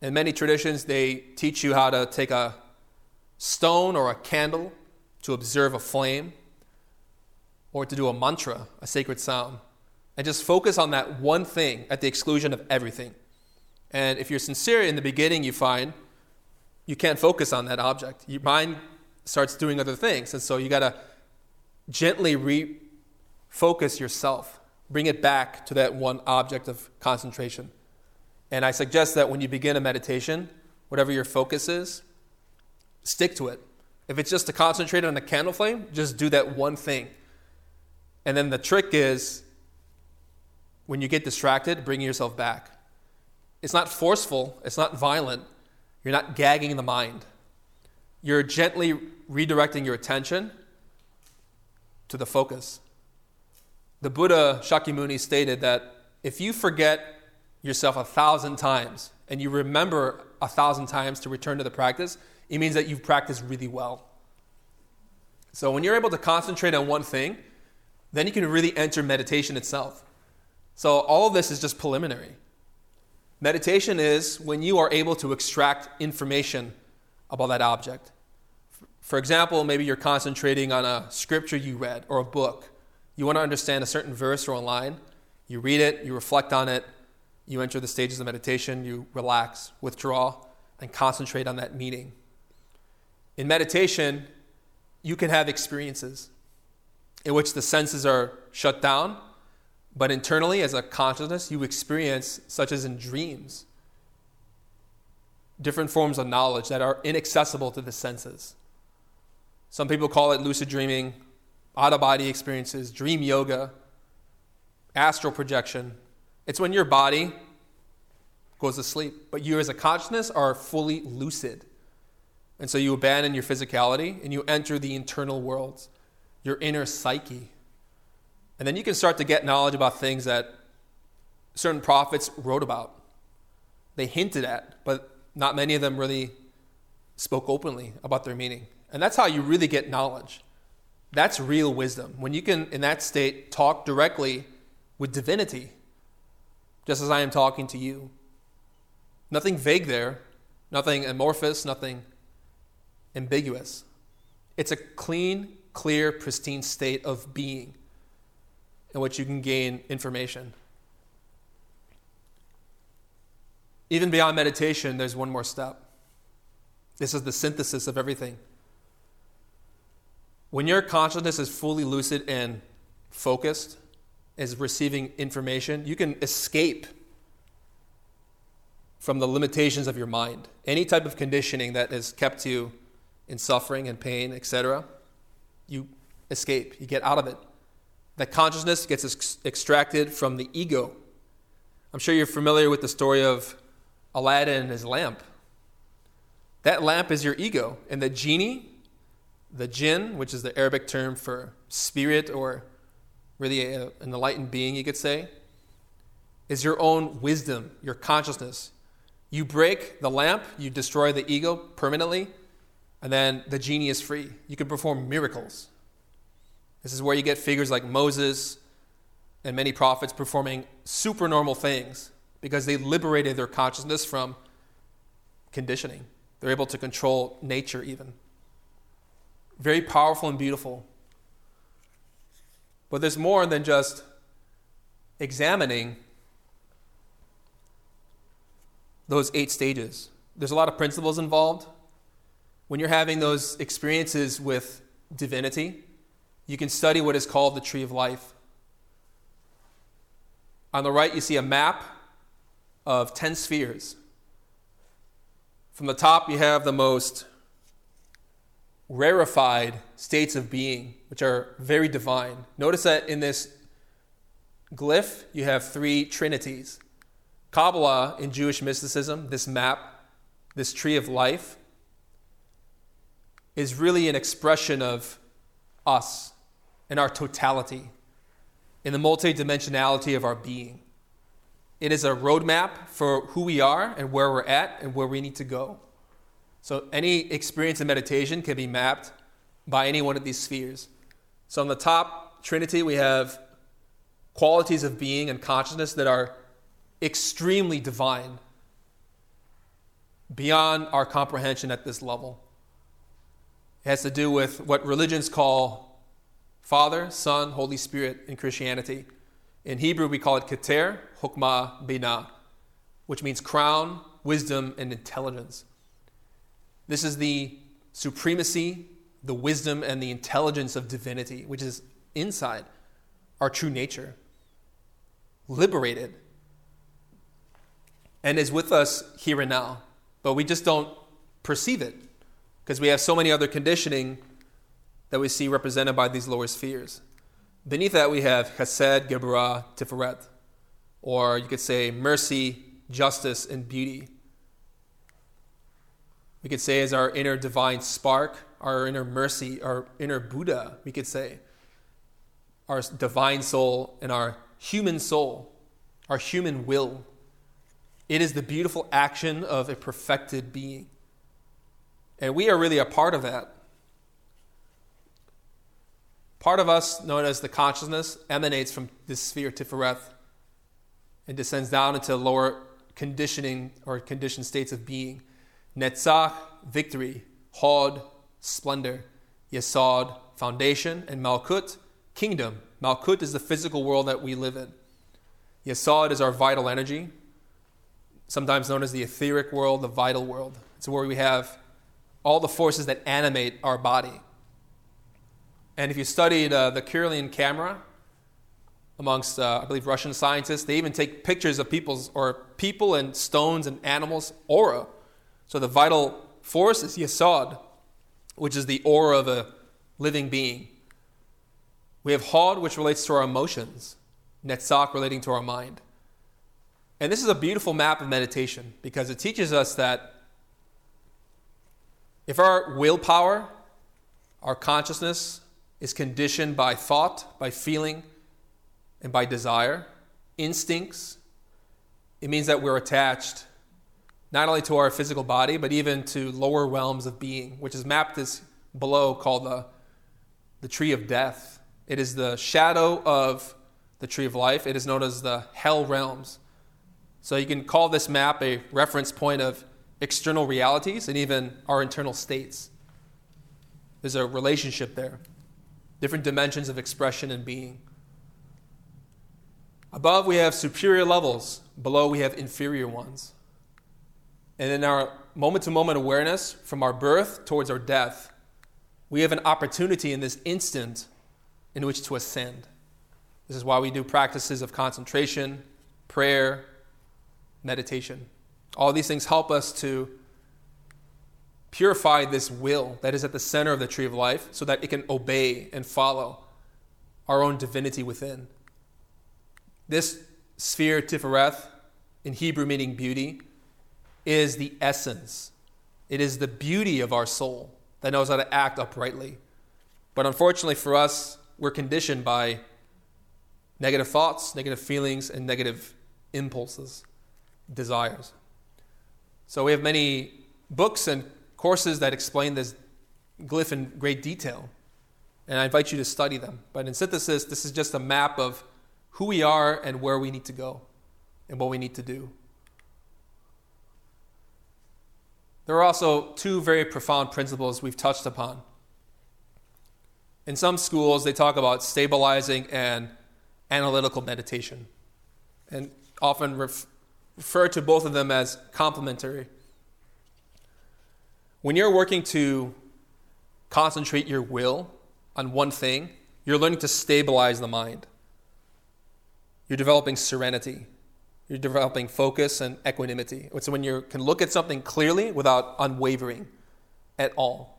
In many traditions, they teach you how to take a stone or a candle to observe a flame or to do a mantra, a sacred sound, and just focus on that one thing at the exclusion of everything. And if you're sincere in the beginning, you find you can't focus on that object. Your mind starts doing other things. And so you got to gently refocus yourself, bring it back to that one object of concentration. And I suggest that when you begin a meditation, whatever your focus is, stick to it. If it's just to concentrate on a candle flame, just do that one thing. And then the trick is when you get distracted, bring yourself back. It's not forceful, it's not violent. You're not gagging the mind. You're gently redirecting your attention to the focus. The Buddha Shakyamuni stated that if you forget yourself a thousand times and you remember a thousand times to return to the practice, it means that you've practiced really well. So when you're able to concentrate on one thing, then you can really enter meditation itself. So all of this is just preliminary. Meditation is when you are able to extract information about that object. For example, maybe you're concentrating on a scripture you read or a book. You want to understand a certain verse or a line. You read it, you reflect on it, you enter the stages of meditation, you relax, withdraw, and concentrate on that meaning. In meditation, you can have experiences in which the senses are shut down, but internally, as a consciousness, you experience, such as in dreams, different forms of knowledge that are inaccessible to the senses. Some people call it lucid dreaming, out of body experiences, dream yoga, astral projection. It's when your body goes to sleep, but you as a consciousness are fully lucid. And so you abandon your physicality and you enter the internal worlds, your inner psyche. And then you can start to get knowledge about things that certain prophets wrote about. They hinted at, but not many of them really spoke openly about their meaning. And that's how you really get knowledge. That's real wisdom. When you can, in that state, talk directly with divinity, just as I am talking to you. Nothing vague there, nothing amorphous, nothing ambiguous. It's a clean, clear, pristine state of being in which you can gain information. Even beyond meditation, there's one more step. This is the synthesis of everything. When your consciousness is fully lucid and focused, is receiving information, you can escape from the limitations of your mind. Any type of conditioning that has kept you in suffering and pain, etc., you escape. You get out of it. That consciousness gets ex- extracted from the ego. I'm sure you're familiar with the story of Aladdin and his lamp. That lamp is your ego, and the genie, the jinn, which is the Arabic term for spirit or really a, an uh, enlightened being, you could say, is your own wisdom, your consciousness. You break the lamp, you destroy the ego permanently, and then the genie is free. You can perform miracles. This is where you get figures like Moses and many prophets performing supernormal things because they liberated their consciousness from conditioning. They're able to control nature, even. Very powerful and beautiful. But there's more than just examining those eight stages. There's a lot of principles involved. When you're having those experiences with divinity, you can study what is called the tree of life. On the right, you see a map of 10 spheres. From the top, you have the most rarefied states of being, which are very divine. Notice that in this glyph, you have three trinities. Kabbalah, in Jewish mysticism, this map, this tree of life, is really an expression of us, in our totality, in the multidimensionality of our being. It is a roadmap for who we are and where we're at and where we need to go. So, any experience in meditation can be mapped by any one of these spheres. So, on the top trinity, we have qualities of being and consciousness that are extremely divine, beyond our comprehension at this level. It has to do with what religions call Father, Son, Holy Spirit in Christianity. In Hebrew, we call it Keter, Hokmah, Binah, which means crown, wisdom, and intelligence. This is the supremacy, the wisdom, and the intelligence of divinity, which is inside our true nature, liberated, and is with us here and now. But we just don't perceive it because we have so many other conditioning that we see represented by these lower spheres. Beneath that, we have Chesed, Geburah, Tiferet, or you could say mercy, justice, and beauty. We could say is our inner divine spark, our inner mercy, our inner Buddha, we could say. Our divine soul and our human soul, our human will. It is the beautiful action of a perfected being. And we are really a part of that. Part of us, known as the consciousness, emanates from this sphere, Tifereth, and descends down into lower conditioning or conditioned states of being. Netzach, victory. Hod, splendor. Yesod, foundation. And Malkut, kingdom. Malkut is the physical world that we live in. Yesod is our vital energy, sometimes known as the etheric world, the vital world. It's where we have all the forces that animate our body. And if you studied uh, the Kirlian camera, amongst, uh, I believe, Russian scientists, they even take pictures of people's, or people and stones and animals' aura. So the vital force is Yesod, which is the aura of a living being. We have Hod, which relates to our emotions, Netzach, relating to our mind. And this is a beautiful map of meditation because it teaches us that if our willpower, our consciousness, is conditioned by thought, by feeling, and by desire, instincts. It means that we're attached not only to our physical body, but even to lower realms of being, which is mapped as below called the, the tree of death. It is the shadow of the tree of life. It is known as the hell realms. So you can call this map a reference point of external realities and even our internal states. There's a relationship there different dimensions of expression and being. Above, we have superior levels, below, we have inferior ones. And in our moment to moment awareness, from our birth towards our death, we have an opportunity in this instant in which to ascend. This is why we do practices of concentration, prayer, meditation. All these things help us to purify this will that is at the center of the tree of life so that it can obey and follow our own divinity within. This sphere, Tifereth, in Hebrew meaning beauty, is the essence. It is the beauty of our soul that knows how to act uprightly. But unfortunately for us, we're conditioned by negative thoughts, negative feelings, and negative impulses, desires. So we have many books and courses that explain this glyph in great detail. And I invite you to study them. But in synthesis, this is just a map of who we are and where we need to go and what we need to do. There are also two very profound principles we've touched upon. In some schools, they talk about stabilizing and analytical meditation, and often ref- refer to both of them as complementary. When you're working to concentrate your will on one thing, you're learning to stabilize the mind. You're developing serenity. You're developing focus and equanimity. It's when you can look at something clearly without unwavering at all.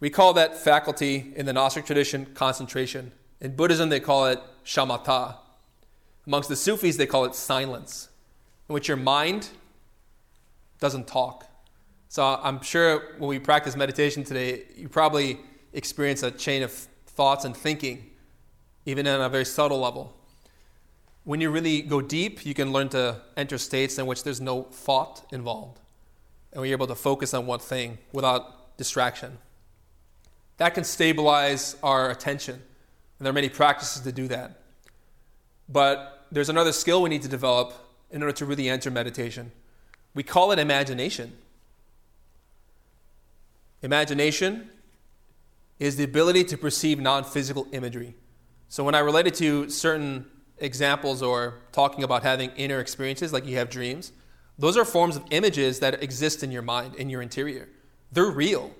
We call that faculty in the Gnostic tradition concentration. In Buddhism, they call it shamatha. Amongst the Sufis, they call it silence, in which your mind doesn't talk. So I'm sure when we practice meditation today, you probably experience a chain of thoughts and thinking, even on a very subtle level. When you really go deep, you can learn to enter states in which there's no thought involved. And you're able to focus on one thing without distraction. That can stabilize our attention. And there are many practices to do that. But there's another skill we need to develop in order to really enter meditation. We call it imagination. Imagination is the ability to perceive non physical imagery. So when I related to certain examples or talking about having inner experiences, like you have dreams, those are forms of images that exist in your mind, in your interior. They're real,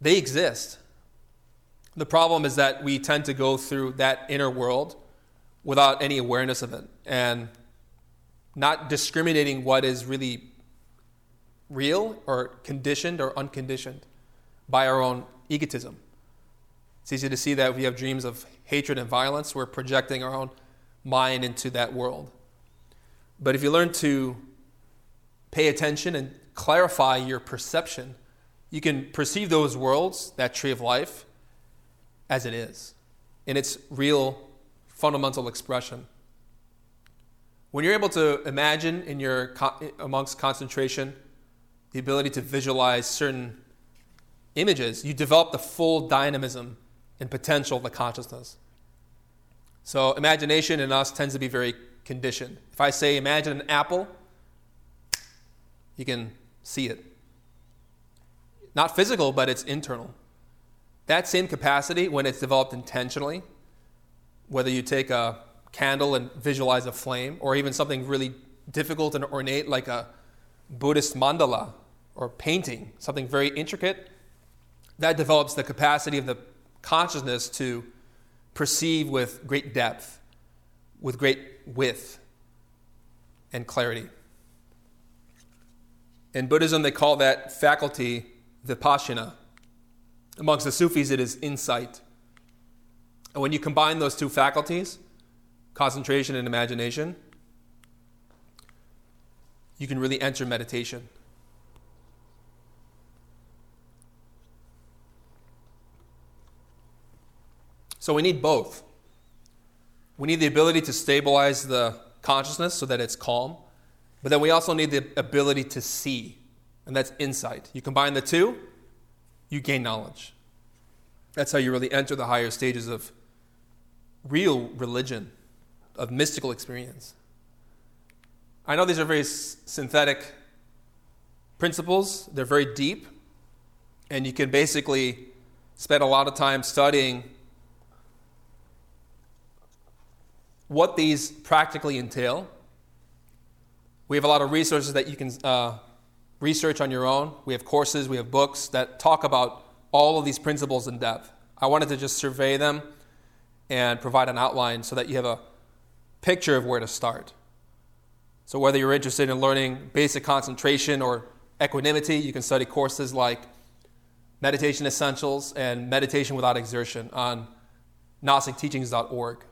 they exist. The problem is that we tend to go through that inner world without any awareness of it and not discriminating what is really real or conditioned or unconditioned by our own egotism. It's easy to see that if we have dreams of hatred and violence, we're projecting our own mind into that world. But if you learn to pay attention and clarify your perception, you can perceive those worlds, that tree of life, as it is, in its real fundamental expression. When you're able to imagine in your amongst concentration the ability to visualize certain images, you develop the full dynamism and potential of the consciousness. So, imagination in us tends to be very conditioned. If I say, imagine an apple, you can see it. Not physical, but it's internal. That same capacity, when it's developed intentionally, whether you take a candle and visualize a flame, or even something really difficult and ornate like a Buddhist mandala or painting, something very intricate, that develops the capacity of the consciousness to perceive with great depth, with great width and clarity. In Buddhism, they call that faculty vipassana. Amongst the Sufis, it is insight. And when you combine those two faculties, concentration and imagination, you can really enter meditation. So we need both. We need the ability to stabilize the consciousness so that it's calm, but then we also need the ability to see, and that's insight. You combine the two, you gain knowledge. That's how you really enter the higher stages of real religion, of mystical experience. I know these are very synthetic principles, they're very deep, and you can basically spend a lot of time studying what these practically entail. We have a lot of resources that you can uh, research on your own. We have courses, we have books that talk about all of these principles in depth. I wanted to just survey them and provide an outline so that you have a picture of where to start. So, whether you're interested in learning basic concentration or equanimity, you can study courses like Meditation Essentials and Meditation Without Exertion on GnosticTeachings.org.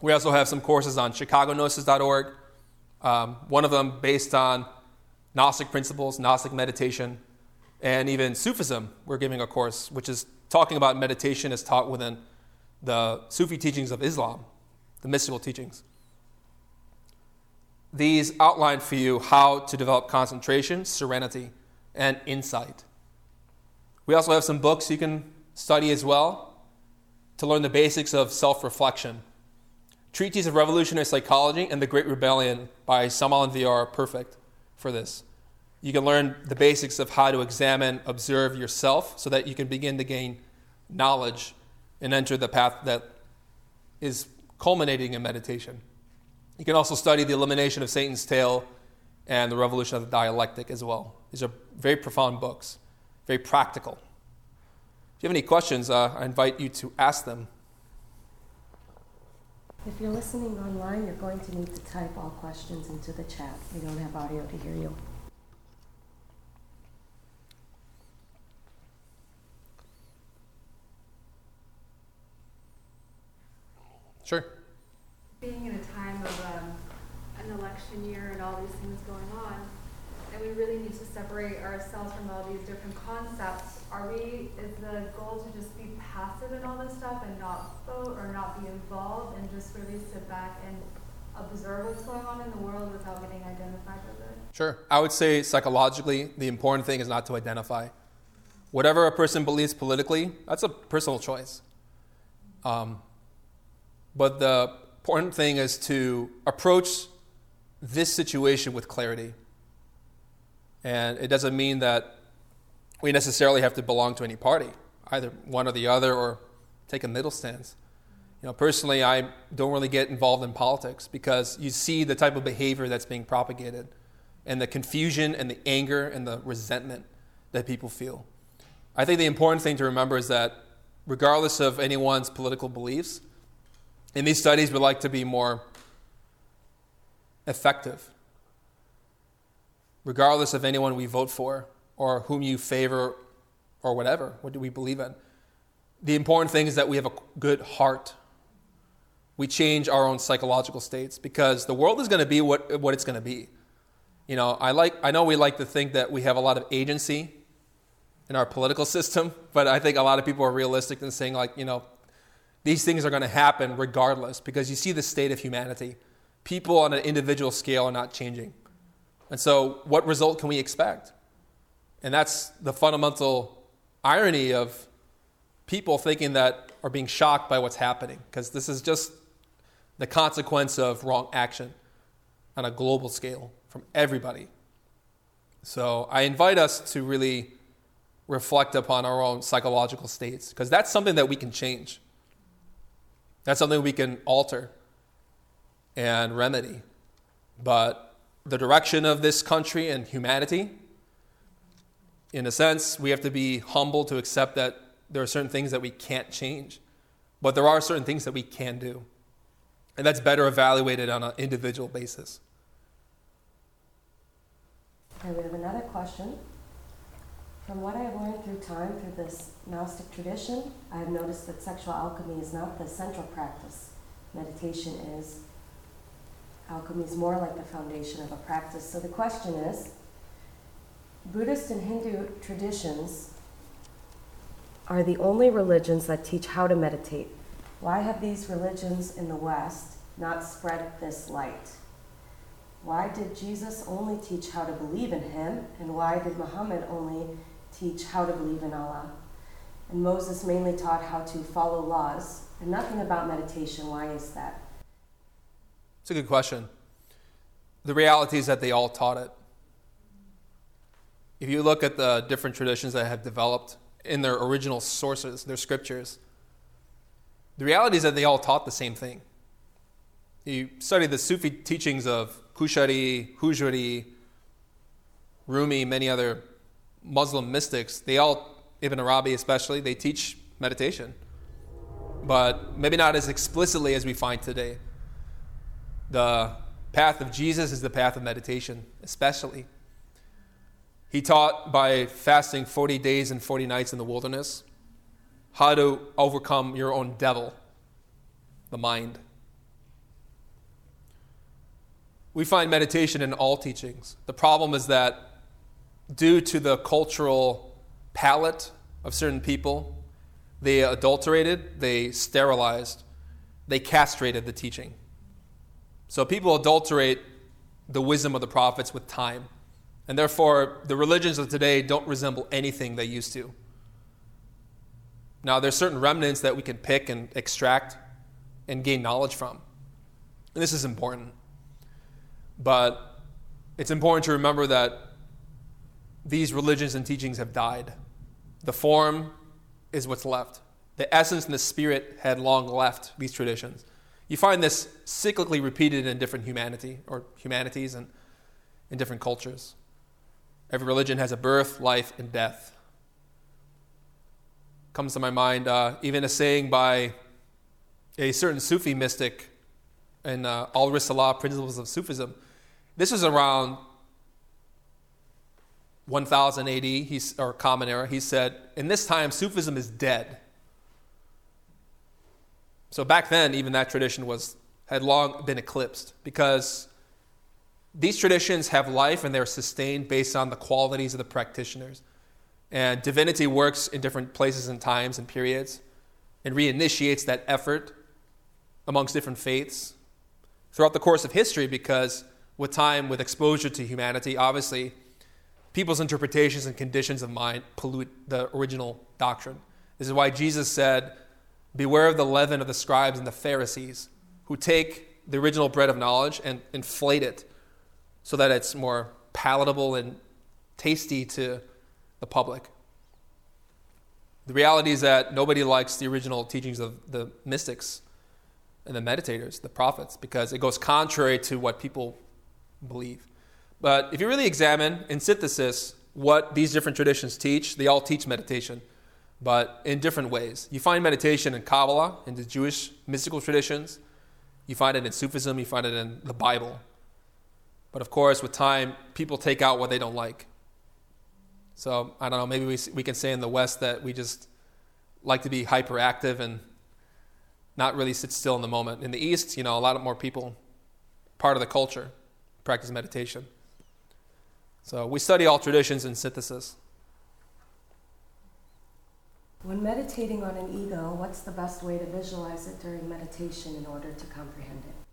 We also have some courses on ChicagoGnosis.org, um, one of them based on Gnostic principles, Gnostic meditation, and even Sufism. We're giving a course which is talking about meditation as taught within the Sufi teachings of Islam, the mystical teachings. These outline for you how to develop concentration, serenity, and insight. We also have some books you can study as well to learn the basics of self reflection Treatise of Revolutionary Psychology and The Great Rebellion by Samael Aun Weor are perfect for this. You can learn the basics of how to examine, observe yourself so that you can begin to gain knowledge and enter the path that is culminating in meditation. You can also study The Elimination of Satan's Tail and The Revolution of the Dialectic as well. These are very profound books, very practical. If you have any questions, uh, I invite you to ask them. If you're listening online, you're going to need to type all questions into the chat. We don't have audio to hear you. Sure. Being in a time of um, an election year and all these things going on, and we really need to separate ourselves from all these different concepts, are we, is the goal to just be passive in all this stuff and not vote or not be involved and just really sit back and observe what's going on in the world without getting identified with it? Sure. I would say psychologically, the important thing is not to identify. Whatever a person believes politically, that's a personal choice. Um, but the important thing is to approach this situation with clarity. And it doesn't mean that we necessarily have to belong to any party, either one or the other, or take a middle stance. You know, personally, I don't really get involved in politics because you see the type of behavior that's being propagated and the confusion and the anger and the resentment that people feel. I think the important thing to remember is that regardless of anyone's political beliefs, in these studies we like to be more effective. Regardless of anyone we vote for or whom you favor or whatever, what do we believe in? The important thing is that we have a good heart. We change our own psychological states because the world is going to be what, what it's going to be. You know, I, like, I know we like to think that we have a lot of agency in our political system, but I think a lot of people are realistic in saying, like, you know, these things are going to happen regardless because you see the state of humanity. People on an individual scale are not changing. And so, what result can we expect? And that's the fundamental irony of people thinking that are being shocked by what's happening because this is just the consequence of wrong action on a global scale from everybody. So I invite us to really reflect upon our own psychological states because that's something that we can change. That's something we can alter and remedy. But the direction of this country and humanity, in a sense, we have to be humble to accept that there are certain things that we can't change, but there are certain things that we can do. And that's better evaluated on an individual basis. Okay, we have another question. From what I have learned through time through this Gnostic tradition, I have noticed that sexual alchemy is not the central practice. Meditation is. Alchemy is more like the foundation of a practice. So the question is Buddhist and Hindu traditions are the only religions that teach how to meditate. Why have these religions in the West not spread this light? Why did Jesus only teach how to believe in him? And why did Muhammad only teach how to believe in Allah? And Moses mainly taught how to follow laws and nothing about meditation. Why is that? It's a good question. The reality is that they all taught it. If you look at the different traditions that have developed in their original sources, their scriptures, the reality is that they all taught the same thing. You study the Sufi teachings of Qushayri, Hujwiri, Rumi, many other Muslim mystics, they all, Ibn Arabi especially, they teach meditation. But maybe not as explicitly as we find today. The path of Jesus is the path of meditation, especially. He taught by fasting 40 days and 40 nights in the wilderness how to overcome your own devil, the mind. We find meditation in all teachings. The problem is that due to the cultural palate of certain people, they adulterated, they sterilized, they castrated the teaching. So people adulterate the wisdom of the prophets with time. And therefore, the religions of today don't resemble anything they used to. Now, there's certain remnants that we can pick and extract and gain knowledge from. And this is important. But it's important to remember that these religions and teachings have died. The form is what's left. The essence and the spirit had long left these traditions. You find this cyclically repeated in different humanity or humanities and in different cultures. Every religion has a birth, life, and death. Comes to my mind uh, even a saying by a certain Sufi mystic in uh, Al Risalah, Principles of Sufism. This was around 1000 AD, he's, or Common Era. He said, In this time, Sufism is dead. So back then, even that tradition was, had long been eclipsed because these traditions have life and they're sustained based on the qualities of the practitioners. And divinity works in different places and times and periods and reinitiates that effort amongst different faiths throughout the course of history because with time, with exposure to humanity, obviously, people's interpretations and conditions of mind pollute the original doctrine. This is why Jesus said, Beware of the leaven of the scribes and the Pharisees, who take the original bread of knowledge and inflate it so that it's more palatable and tasty to the public. The reality is that nobody likes the original teachings of the mystics and the meditators, the prophets, because it goes contrary to what people believe. But if you really examine in synthesis what these different traditions teach, they all teach meditation, but in different ways. You find meditation in Kabbalah, in the Jewish mystical traditions. You find it in Sufism, you find it in the Bible. But of course, with time, people take out what they don't like. So I don't know, maybe we, we can say in the West that we just like to be hyperactive and not really sit still in the moment. In the East, you know, a lot more people, part of the culture, practice meditation. So we study all traditions in synthesis. When meditating on an ego, what's the best way to visualize it during meditation in order to comprehend it?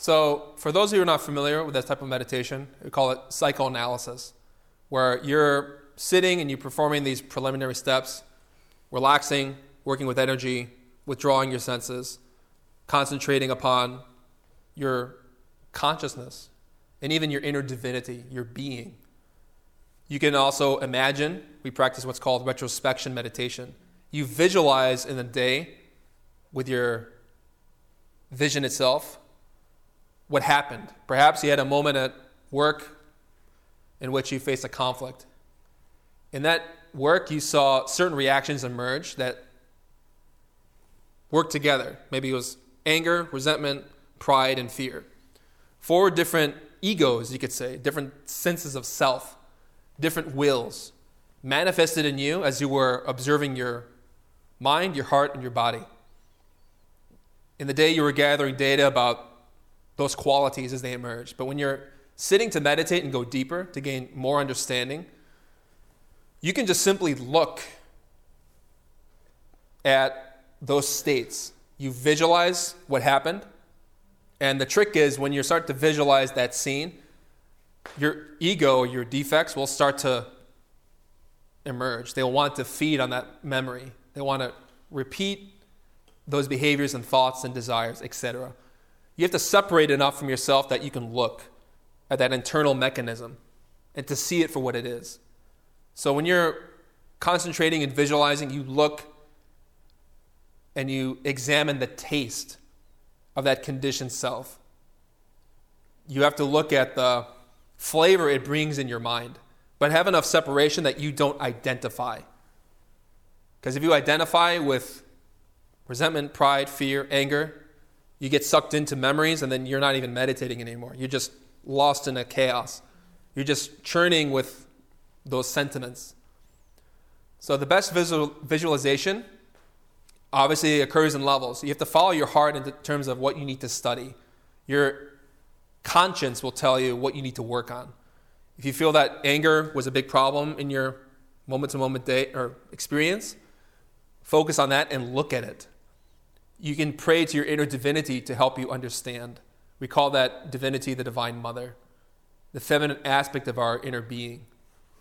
So, for those of you who are not familiar with that type of meditation, we call it psychoanalysis, where you're sitting and you're performing these preliminary steps, relaxing, working with energy, withdrawing your senses, concentrating upon your consciousness and even your inner divinity, your being. You can also imagine, we practice what's called retrospection meditation. You visualize in the day with your vision itself what happened. Perhaps you had a moment at work in which you faced a conflict. In that work, you saw certain reactions emerge that worked together. Maybe it was anger, resentment, pride, and fear. Four different egos, you could say, different senses of self, different wills manifested in you as you were observing your mind, your heart, and your body. In the day, you were gathering data about those qualities as they emerge. But when you're sitting to meditate and go deeper to gain more understanding, you can just simply look at those states. You visualize what happened. And the trick is when you start to visualize that scene, your ego, your defects will start to emerge. They'll want to feed on that memory. They want to repeat those behaviors and thoughts and desires, etc. You have to separate enough from yourself that you can look at that internal mechanism and to see it for what it is. So when you're concentrating and visualizing, you look and you examine the taste of that conditioned self. You have to look at the flavor it brings in your mind, but have enough separation that you don't identify. Because if you identify with resentment, pride, fear, anger, you get sucked into memories and then you're not even meditating anymore. You're just lost in a chaos. You're just churning with those sentiments. So the best visual, visualization obviously occurs in levels. You have to follow your heart in terms of what you need to study. Your conscience will tell you what you need to work on. If you feel that anger was a big problem in your moment to moment day or experience, focus on that and look at it. You can pray to your inner divinity to help you understand. We call that divinity the divine mother, the feminine aspect of our inner being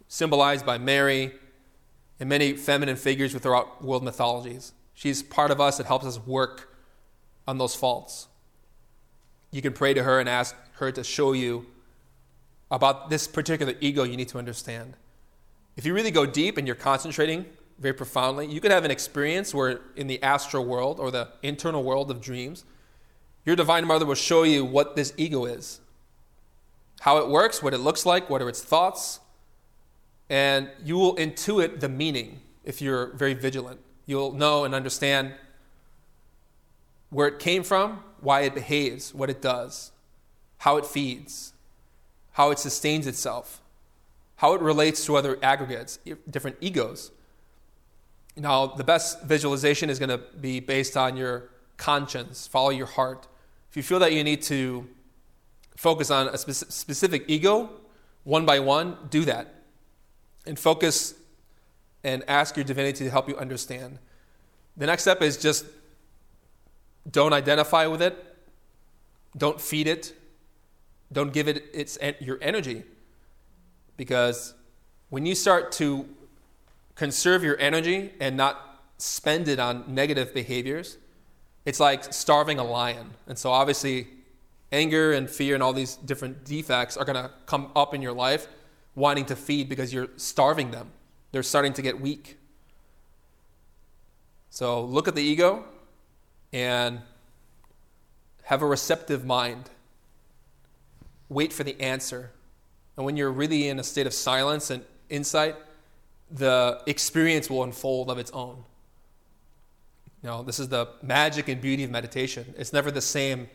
symbolized by Mary and many feminine figures throughout world mythologies. She's part of us that helps us work on those faults. You can pray to her and ask her to show you about this particular ego you need to understand. If you really go deep and you're concentrating very profoundly, you could have an experience where in the astral world or the internal world of dreams, your divine mother will show you what this ego is, how it works, what it looks like, what are its thoughts, and you will intuit the meaning if you're very vigilant. You'll know and understand where it came from, why it behaves, what it does, how it feeds, how it sustains itself, how it relates to other aggregates, different egos. Now, the best visualization is going to be based on your conscience, follow your heart. If you feel that you need to focus on a spec- specific ego, one by one, do that. And focus and ask your divinity to help you understand. The next step is just don't identify with it, don't feed it, don't give it its, your energy. Because when you start to conserve your energy and not spend it on negative behaviors, it's like starving a lion. And so, obviously, anger and fear and all these different defects are going to come up in your life wanting to feed because you're starving them. They're starting to get weak. So, look at the ego and have a receptive mind. Wait for the answer. And when you're really in a state of silence and insight, the experience will unfold of its own. You know, this is the magic and beauty of meditation. It's never the same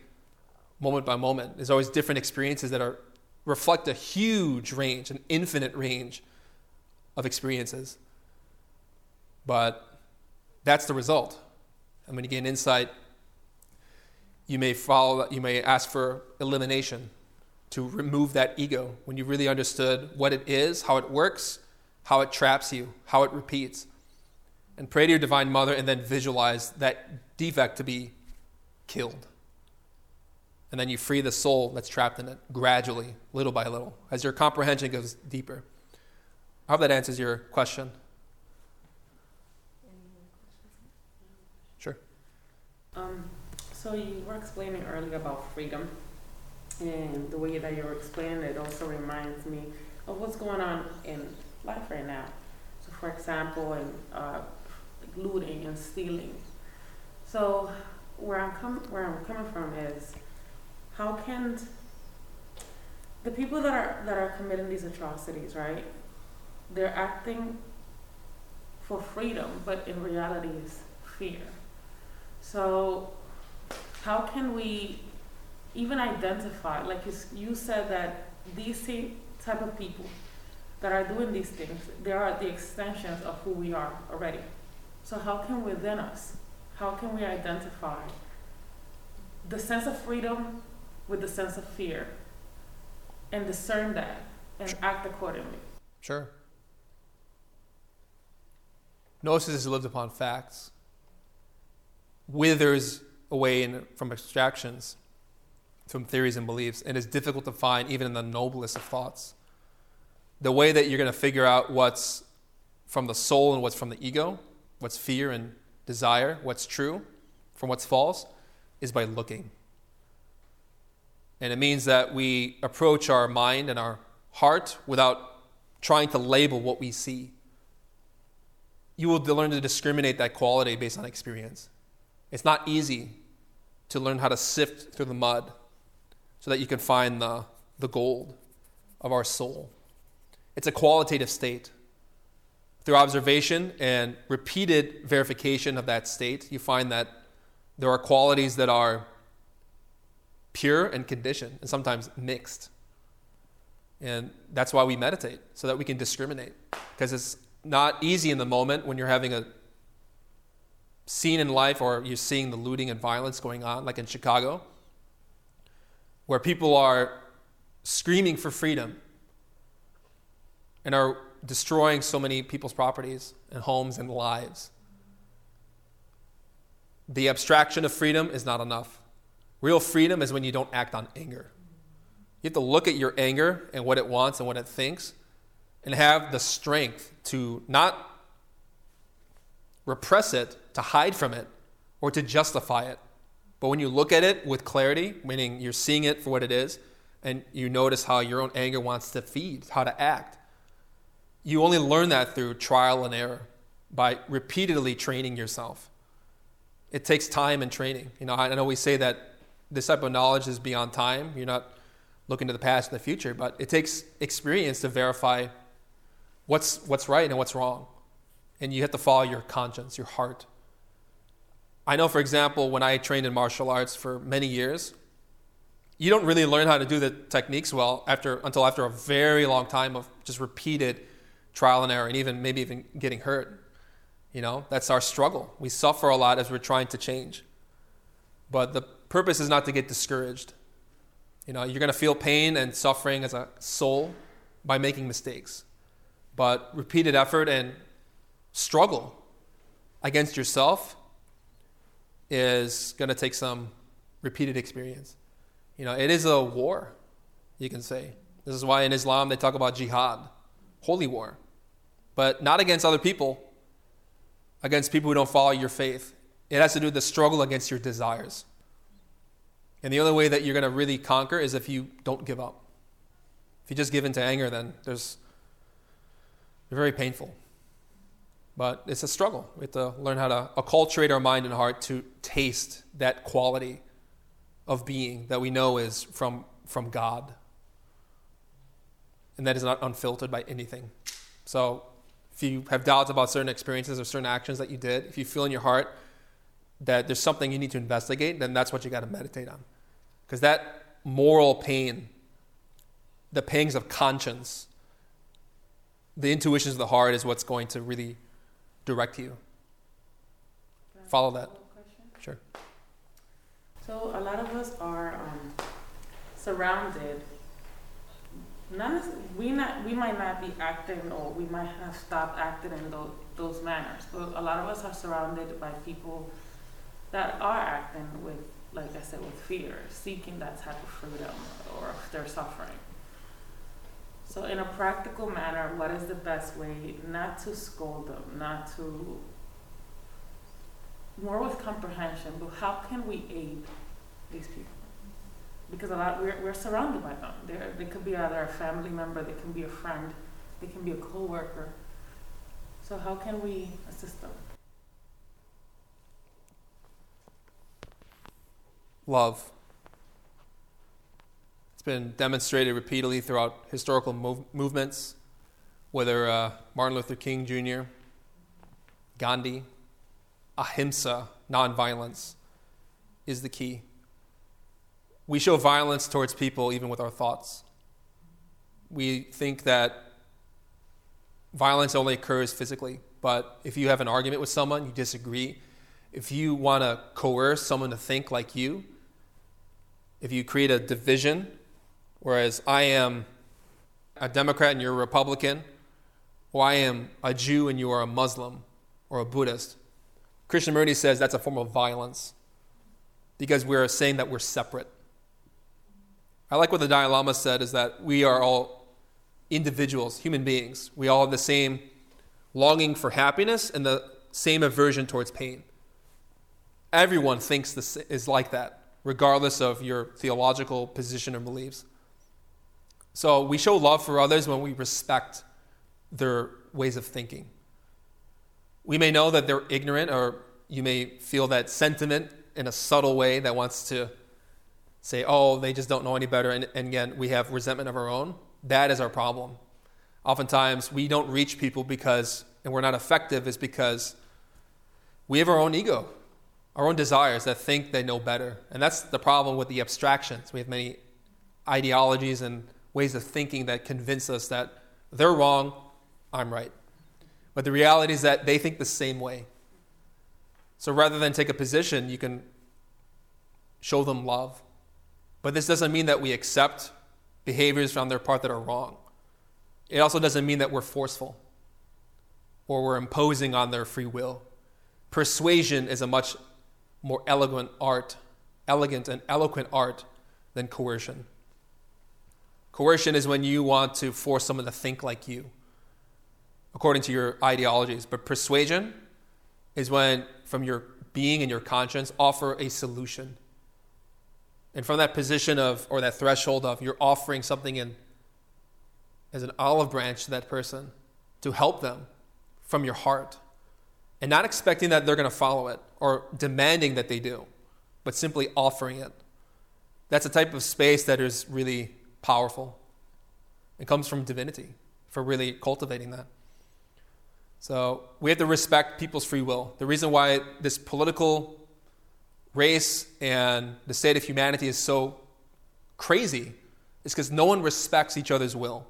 moment by moment. There's always different experiences that are reflect a huge range, an infinite range of experiences. But that's the result. And when you gain insight, you may follow you may ask for elimination to remove that ego when you really understood what it is, how it works, how it traps you, how it repeats. And pray to your Divine Mother and then visualize that defect to be killed. And then you free the soul that's trapped in it gradually, little by little, as your comprehension goes deeper. I hope that answers your question. Sure. Um, so you were explaining earlier about freedom, and the way that you were explaining it also reminds me of what's going on in life right now. So, for example, in uh, looting and stealing. So, where I'm com- where I'm coming from is, how can the people that are that are committing these atrocities, right? They're acting for freedom, but in reality is fear. So, how can we even identify? Like you, you said that these same type of people that are doing these things, they are the extensions of who we are already. So how can within us, how can we identify the sense of freedom with the sense of fear and discern that and act accordingly? Sure. Gnosis is lived upon facts, withers away in, from abstractions, from theories and beliefs, and is difficult to find even in the noblest of thoughts the way that you're going to figure out what's from the soul and what's from the ego, what's fear and desire, what's true from what's false, is by looking. And it means that we approach our mind and our heart without trying to label what we see. You will learn to discriminate that quality based on experience. It's not easy to learn how to sift through the mud so that you can find the, the gold of our soul. It's a qualitative state. Through observation and repeated verification of that state, you find that there are qualities that are pure and conditioned, and sometimes mixed. And that's why we meditate, so that we can discriminate. Because it's not easy in the moment when you're having a scene in life or you're seeing the looting and violence going on, like in Chicago, where people are screaming for freedom and are destroying so many people's properties and homes and lives. The abstraction of freedom is not enough. Real freedom is when you don't act on anger. You have to look at your anger and what it wants and what it thinks and have the strength to not repress it, to hide from it, or to justify it. But when you look at it with clarity, meaning you're seeing it for what it is, and you notice how your own anger wants to feed, how to act, you only learn that through trial and error by repeatedly training yourself. It takes time and training. You know, I know we say that this type of knowledge is beyond time. You're not looking to the past and the future, but it takes experience to verify what's what's right and what's wrong. And you have to follow your conscience, your heart. I know, for example, when I trained in martial arts for many years, you don't really learn how to do the techniques well after until after a very long time of just repeated trial and error, and even maybe even getting hurt. You know, that's our struggle. We suffer a lot as we're trying to change. But the purpose is not to get discouraged. You know, you're going to feel pain and suffering as a soul by making mistakes. But repeated effort and struggle against yourself is going to take some repeated experience. You know, it is a war, you can say. This is why in Islam they talk about jihad, holy war. But not against other people, against people who don't follow your faith. It has to do with the struggle against your desires. And the only way that you're going to really conquer is if you don't give up. If you just give in to anger, then there's very painful. But it's a struggle. We have to learn how to acculturate our mind and heart to taste that quality of being that we know is from, from God. And that is not unfiltered by anything. So if you have doubts about certain experiences or certain actions that you did, if you feel in your heart that there's something you need to investigate, then that's what you got to meditate on. Because that moral pain, the pangs of conscience, the intuitions of the heart is what's going to really direct you. Follow that. Sure. So a lot of us are um, surrounded. Not we not we might not be acting or we might have stopped acting in those, those manners, but a lot of us are surrounded by people that are acting with, like I said, with fear, seeking that type of freedom or they're suffering. So, in a practical manner, what is the best way not to scold them, not to, more with comprehension, but how can we aid these people? Because a lot, we're, we're surrounded by them. They're, they could be either a family member, they can be a friend, they can be a co worker. So, how can we assist them? Love. It's been demonstrated repeatedly throughout historical mov- movements, whether uh, Martin Luther King Jr., Gandhi, ahimsa, nonviolence, is the key. We show violence towards people even with our thoughts. We think that violence only occurs physically, but if you have an argument with someone, you disagree, if you want to coerce someone to think like you, if you create a division Whereas I am a Democrat and you're a Republican, or I am a Jew and you are a Muslim or a Buddhist. Krishnamurti says that's a form of violence because we're saying that we're separate. I like what the Dalai Lama said is that we are all individuals, human beings. We all have the same longing for happiness and the same aversion towards pain. Everyone thinks this is like that, regardless of your theological position or beliefs. So we show love for others when we respect their ways of thinking. We may know that they're ignorant, or you may feel that sentiment in a subtle way that wants to say, oh, they just don't know any better, and, and again, we have resentment of our own. That is our problem. Oftentimes, we don't reach people because, and we're not effective, is because we have our own ego, our own desires that think they know better. And that's the problem with the abstractions. We have many ideologies and ways of thinking that convince us that they're wrong, I'm right. But the reality is that they think the same way. So rather than take a position, you can show them love. But this doesn't mean that we accept behaviors on their part that are wrong. It also doesn't mean that we're forceful or we're imposing on their free will. Persuasion is a much more elegant art, elegant and eloquent art than coercion. Coercion is when you want to force someone to think like you, according to your ideologies. But persuasion is when, from your being and your conscience, offer a solution. And from that position of, or that threshold of, you're offering something in as an olive branch to that person to help them from your heart. And not expecting that they're going to follow it or demanding that they do, but simply offering it. That's a type of space that is really powerful. It comes from divinity for really cultivating that. So we have to respect people's free will. The reason why this political race and the state of humanity is so crazy is because no one respects each other's will.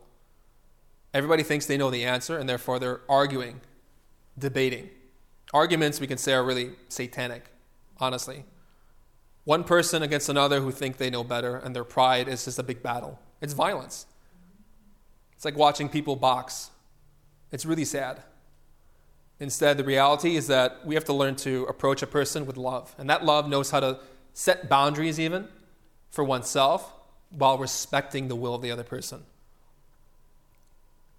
Everybody thinks they know the answer, and therefore they're arguing, debating. Arguments, we can say, are really satanic, honestly. One person against another who think they know better, and their pride is just a big battle. It's violence. It's like watching people box. It's really sad. Instead, the reality is that we have to learn to approach a person with love. And that love knows how to set boundaries, even for oneself, while respecting the will of the other person.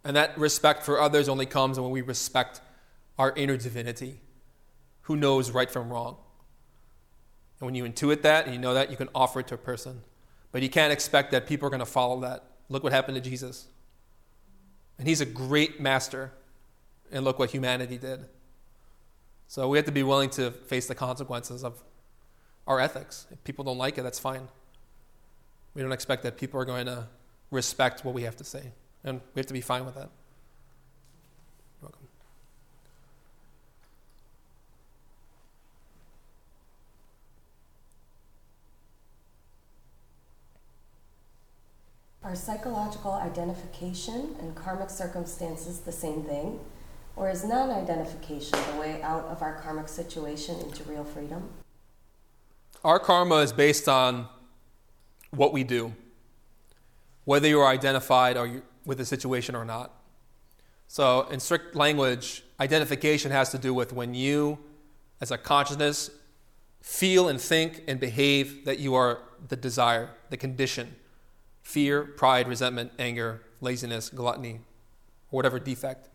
And that respect for others only comes when we respect our inner divinity, who knows right from wrong. And when you intuit that and you know that, you can offer it to a person. But you can't expect that people are going to follow that. Look what happened to Jesus. And he's a great master. And look what humanity did. So we have to be willing to face the consequences of our ethics. If people don't like it, that's fine. We don't expect that people are going to respect what we have to say. And we have to be fine with that. You're welcome. Are psychological identification and karmic circumstances the same thing? Or is non identification the way out of our karmic situation into real freedom? Our karma is based on what we do, whether you are identified or you, with the situation or not. So, in strict language, identification has to do with when you, as a consciousness, feel and think and behave that you are the desire, the condition fear, pride, resentment, anger, laziness, gluttony, or whatever defect.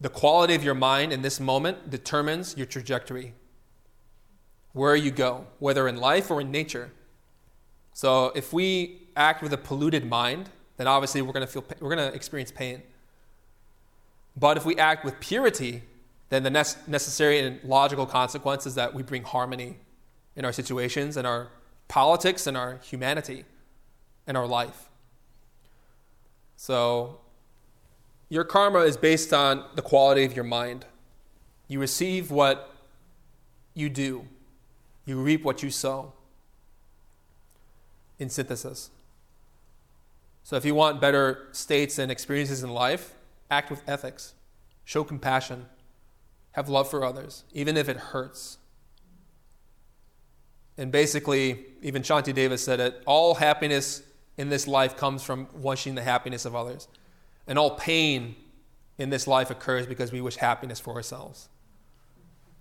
The quality of your mind in this moment determines your trajectory, where you go, whether in life or in nature. So if we act with a polluted mind, then obviously we're going to feel we're going to experience pain. But if we act with purity, then the necessary and logical consequence is that we bring harmony in our situations and our politics and our humanity and our life. So, your karma is based on the quality of your mind. You receive what you do, you reap what you sow. In synthesis. So, if you want better states and experiences in life, act with ethics, show compassion, have love for others, even if it hurts. And basically, even Shantideva said it all happiness in this life comes from wishing the happiness of others. And all pain in this life occurs because we wish happiness for ourselves.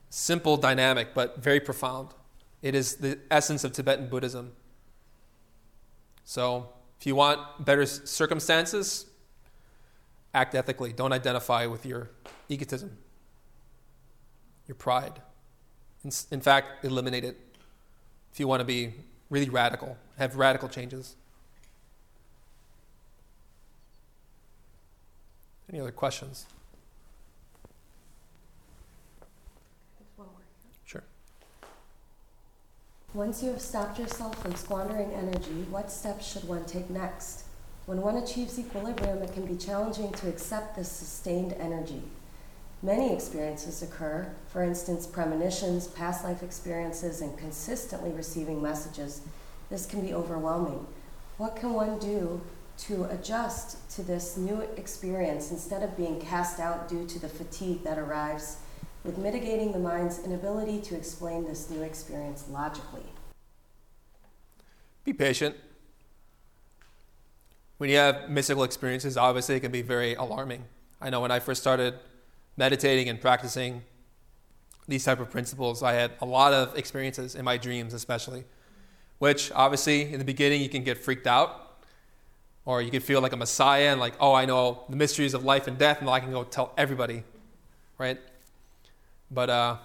Simple dynamic, but very profound. It is the essence of Tibetan Buddhism. So, if you want better circumstances, act ethically. Don't identify with your egotism, your pride. In, fact, eliminate it if you want to be really radical, have radical changes. Any other questions? Sure. Once you have stopped yourself from squandering energy, what steps should one take next? When one achieves equilibrium, it can be challenging to accept this sustained energy. Many experiences occur, for instance, premonitions, past life experiences, and consistently receiving messages. This can be overwhelming. What can one do to adjust to this new experience instead of being cast out due to the fatigue that arrives with mitigating the mind's inability to explain this new experience logically? Be patient. When you have mystical experiences, obviously it can be very alarming. I know when I first started meditating and practicing these type of principles, I had a lot of experiences in my dreams, especially, which obviously in the beginning you can get freaked out, or you can feel like a messiah and like, oh, I know the mysteries of life and death, and I can go tell everybody, right? But uh,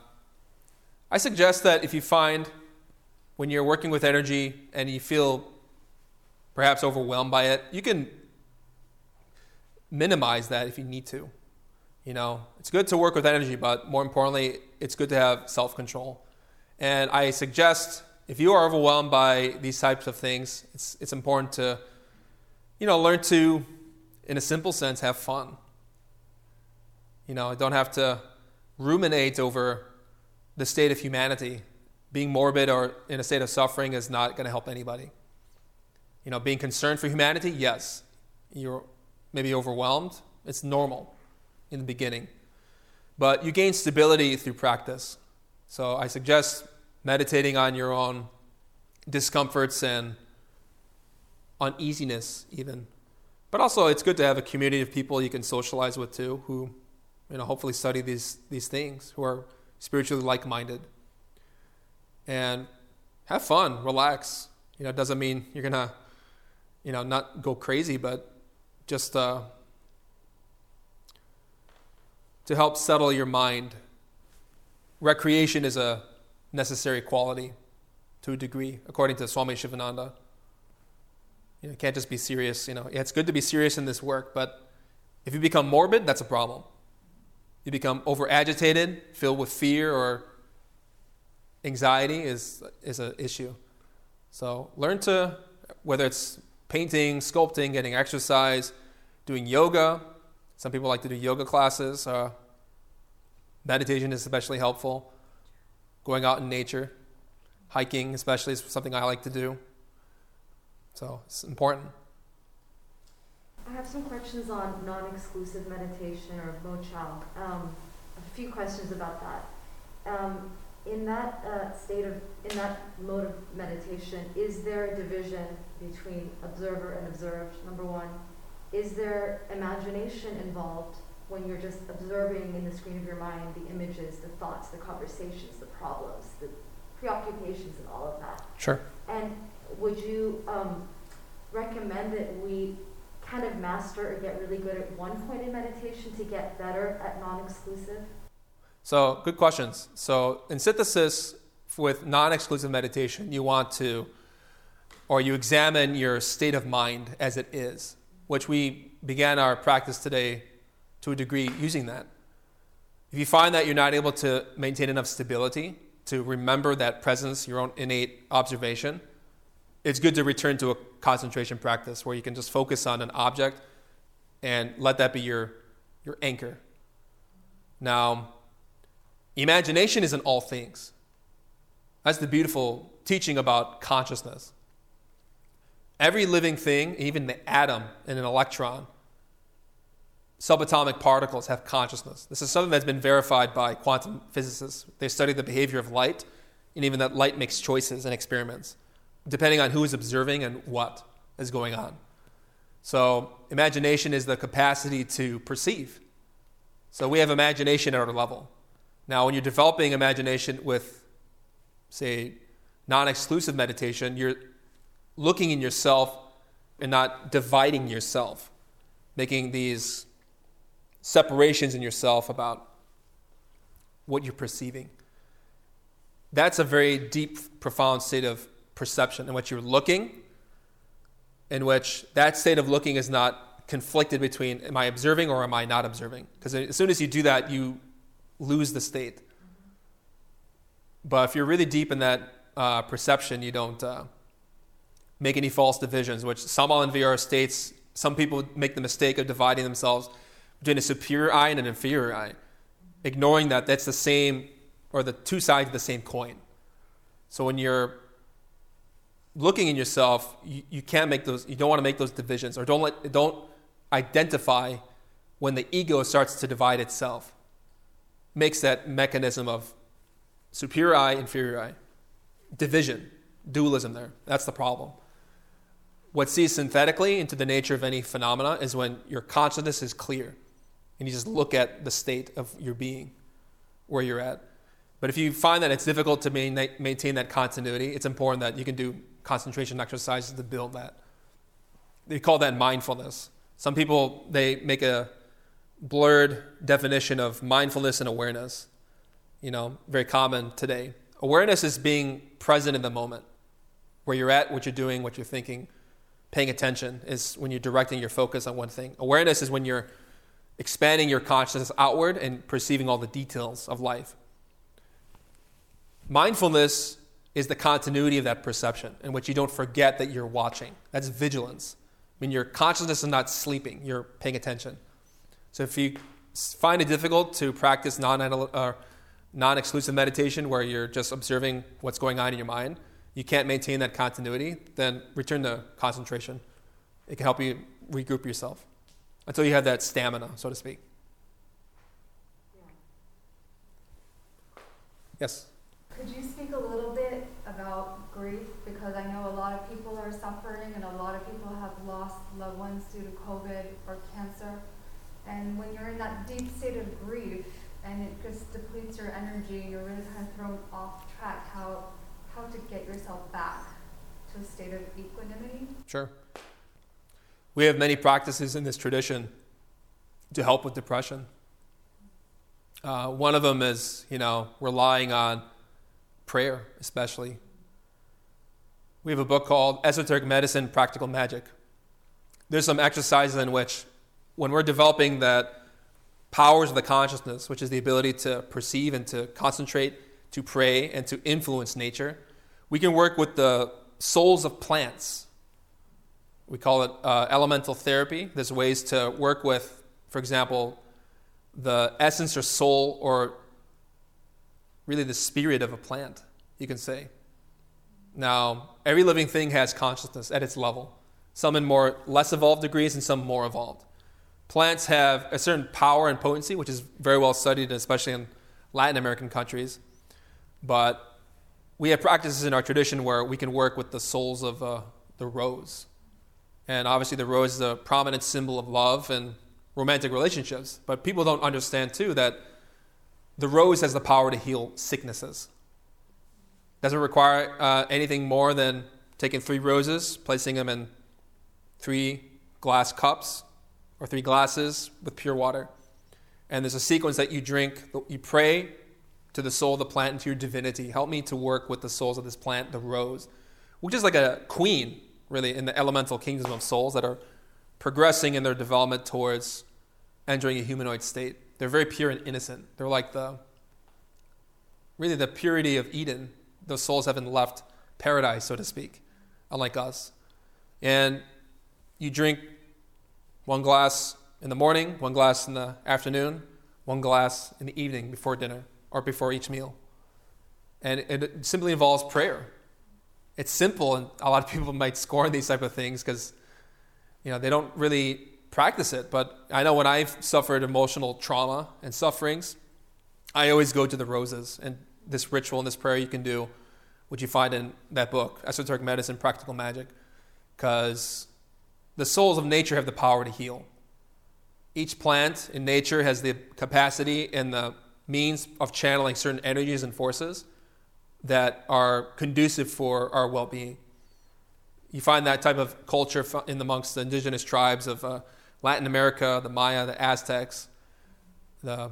I suggest that if you find when you're working with energy and you feel perhaps overwhelmed by it, you can minimize that if you need to. You know, it's good to work with energy, but more importantly, it's good to have self control. And I suggest if you are overwhelmed by these types of things, it's, it's important to, you know, learn to, in a simple sense, have fun. You know, don't have to ruminate over the state of humanity. Being morbid or in a state of suffering is not going to help anybody. You know, being concerned for humanity, yes. You're maybe overwhelmed. It's normal in the beginning. But you gain stability through practice. So I suggest meditating on your own discomforts and uneasiness, even. But also, it's good to have a community of people you can socialize with too, who, you know, hopefully study these these things, who are spiritually like-minded, and have fun, relax. You know, it doesn't mean you're gonna, you know, not go crazy, but just uh, to help settle your mind. Recreation is a necessary quality to a degree, according to Swami Shivananda. You, know, can't just be serious. You know, it's good to be serious in this work, but if you become morbid, that's a problem. You become over agitated, filled with fear or anxiety is is an issue. So learn to whether it's painting, sculpting, getting exercise, doing yoga. Some people like to do yoga classes. Uh, meditation is especially helpful. Going out in nature, hiking especially is something I like to do. So it's important. I have some questions on non-exclusive meditation or mochal. Um, a few questions about that. Um, in that uh, state of, in that mode of meditation, is there a division between observer and observed? Number one, is there imagination involved when you're just observing in the screen of your mind the images, the thoughts, the conversations, the problems, the preoccupations, and all of that? Sure. And would you um, recommend that we kind of master or get really good at one point in meditation to get better at non-exclusive? So, good questions. So, in synthesis, with non exclusive meditation, you want to, or you examine your state of mind as it is, which we began our practice today to a degree using that. If you find that you're not able to maintain enough stability to remember that presence, your own innate observation, it's good to return to a concentration practice where you can just focus on an object and let that be your, your anchor. Now, Imagination is in all things. That's the beautiful teaching about consciousness. Every living thing, even the atom and an electron, subatomic particles have consciousness. This is something that's been verified by quantum physicists. They study the behavior of light, and even that light makes choices and experiments, depending on who is observing and what is going on. So, imagination is the capacity to perceive. So, we have imagination at our level. Now, when you're developing imagination with, say, non exclusive meditation, you're looking in yourself and not dividing yourself, making these separations in yourself about what you're perceiving. That's a very deep, profound state of perception in which you're looking, in which that state of looking is not conflicted between am I observing or am I not observing? Because as soon as you do that, you lose the state. But if you're really deep in that uh, perception, you don't uh, make any false divisions, which Samael Aun Weor states some people make the mistake of dividing themselves between a superior eye and an inferior eye, ignoring that that's the same, or the two sides of the same coin. So when you're looking in yourself, you, you can't make those, you don't want to make those divisions, or don't, let, don't identify when the ego starts to divide itself makes that mechanism of superior eye, inferior division, dualism there. That's the problem. What sees synthetically into the nature of any phenomena is when your consciousness is clear and you just look at the state of your being, where you're at. But if you find that it's difficult to maintain that continuity, it's important that you can do concentration exercises to build that. They call that mindfulness. Some people, they make a blurred definition of mindfulness and awareness. You know, very common today. Awareness is being present in the moment, where you're at, what you're doing, what you're thinking. Paying attention is when you're directing your focus on one thing. Awareness is when you're expanding your consciousness outward and perceiving all the details of life. Mindfulness is the continuity of that perception in which you don't forget that you're watching. That's vigilance. I mean, your consciousness is not sleeping, you're paying attention. So if you find it difficult to practice non uh, exclusive meditation where you're just observing what's going on in your mind, you can't maintain that continuity, then return to concentration. It can help you regroup yourself until you have that stamina, so to speak. Yes? Could you speak a little about grief because I know a lot of people are suffering and a lot of people have lost loved ones due to COVID or cancer. And when you're in that deep state of grief and it just depletes your energy, you're really kind of thrown off track how how to get yourself back to a state of equanimity. Sure. We have many practices in this tradition to help with depression. Uh, one of them is, you know, relying on prayer, especially. We have a book called Esoteric Medicine Practical Magic. There's some exercises in which, when we're developing that powers of the consciousness, which is the ability to perceive and to concentrate, to pray, and to influence nature, we can work with the souls of plants. We call it uh, elemental therapy. There's ways to work with, for example, the essence or soul or really the spirit of a plant, you can say. Now, every living thing has consciousness at its level, some in more less evolved degrees and some more evolved. Plants have a certain power and potency, which is very well studied, especially in Latin American countries. But we have practices in our tradition where we can work with the souls of uh, the rose. And obviously, the rose is a prominent symbol of love and romantic relationships. But people don't understand, too, that the rose has the power to heal sicknesses. Doesn't require uh, anything more than taking three roses, placing them in three glass cups or three glasses with pure water. And there's a sequence that you drink, you pray to the soul of the plant and to your divinity. Help me to work with the souls of this plant, the rose, which is like a queen, really, in the elemental kingdom of souls that are progressing in their development towards entering a humanoid state. They're very pure and innocent. They're like the really the purity of Eden. Those souls haven't left paradise, so to speak, unlike us. And you drink one glass in the morning, one glass in the afternoon, one glass in the evening before dinner or before each meal. And it simply involves prayer. It's simple, and a lot of people might scorn these type of things because you know they don't really practice it. But I know when I've suffered emotional trauma and sufferings, I always go to the roses and this ritual and this prayer you can do, which you find in that book, Esoteric Medicine, Practical Magic, because the souls of nature have the power to heal. Each plant in nature has the capacity and the means of channeling certain energies and forces that are conducive for our well being. You find that type of culture in amongst the indigenous tribes of uh, Latin America, the Maya, the Aztecs, the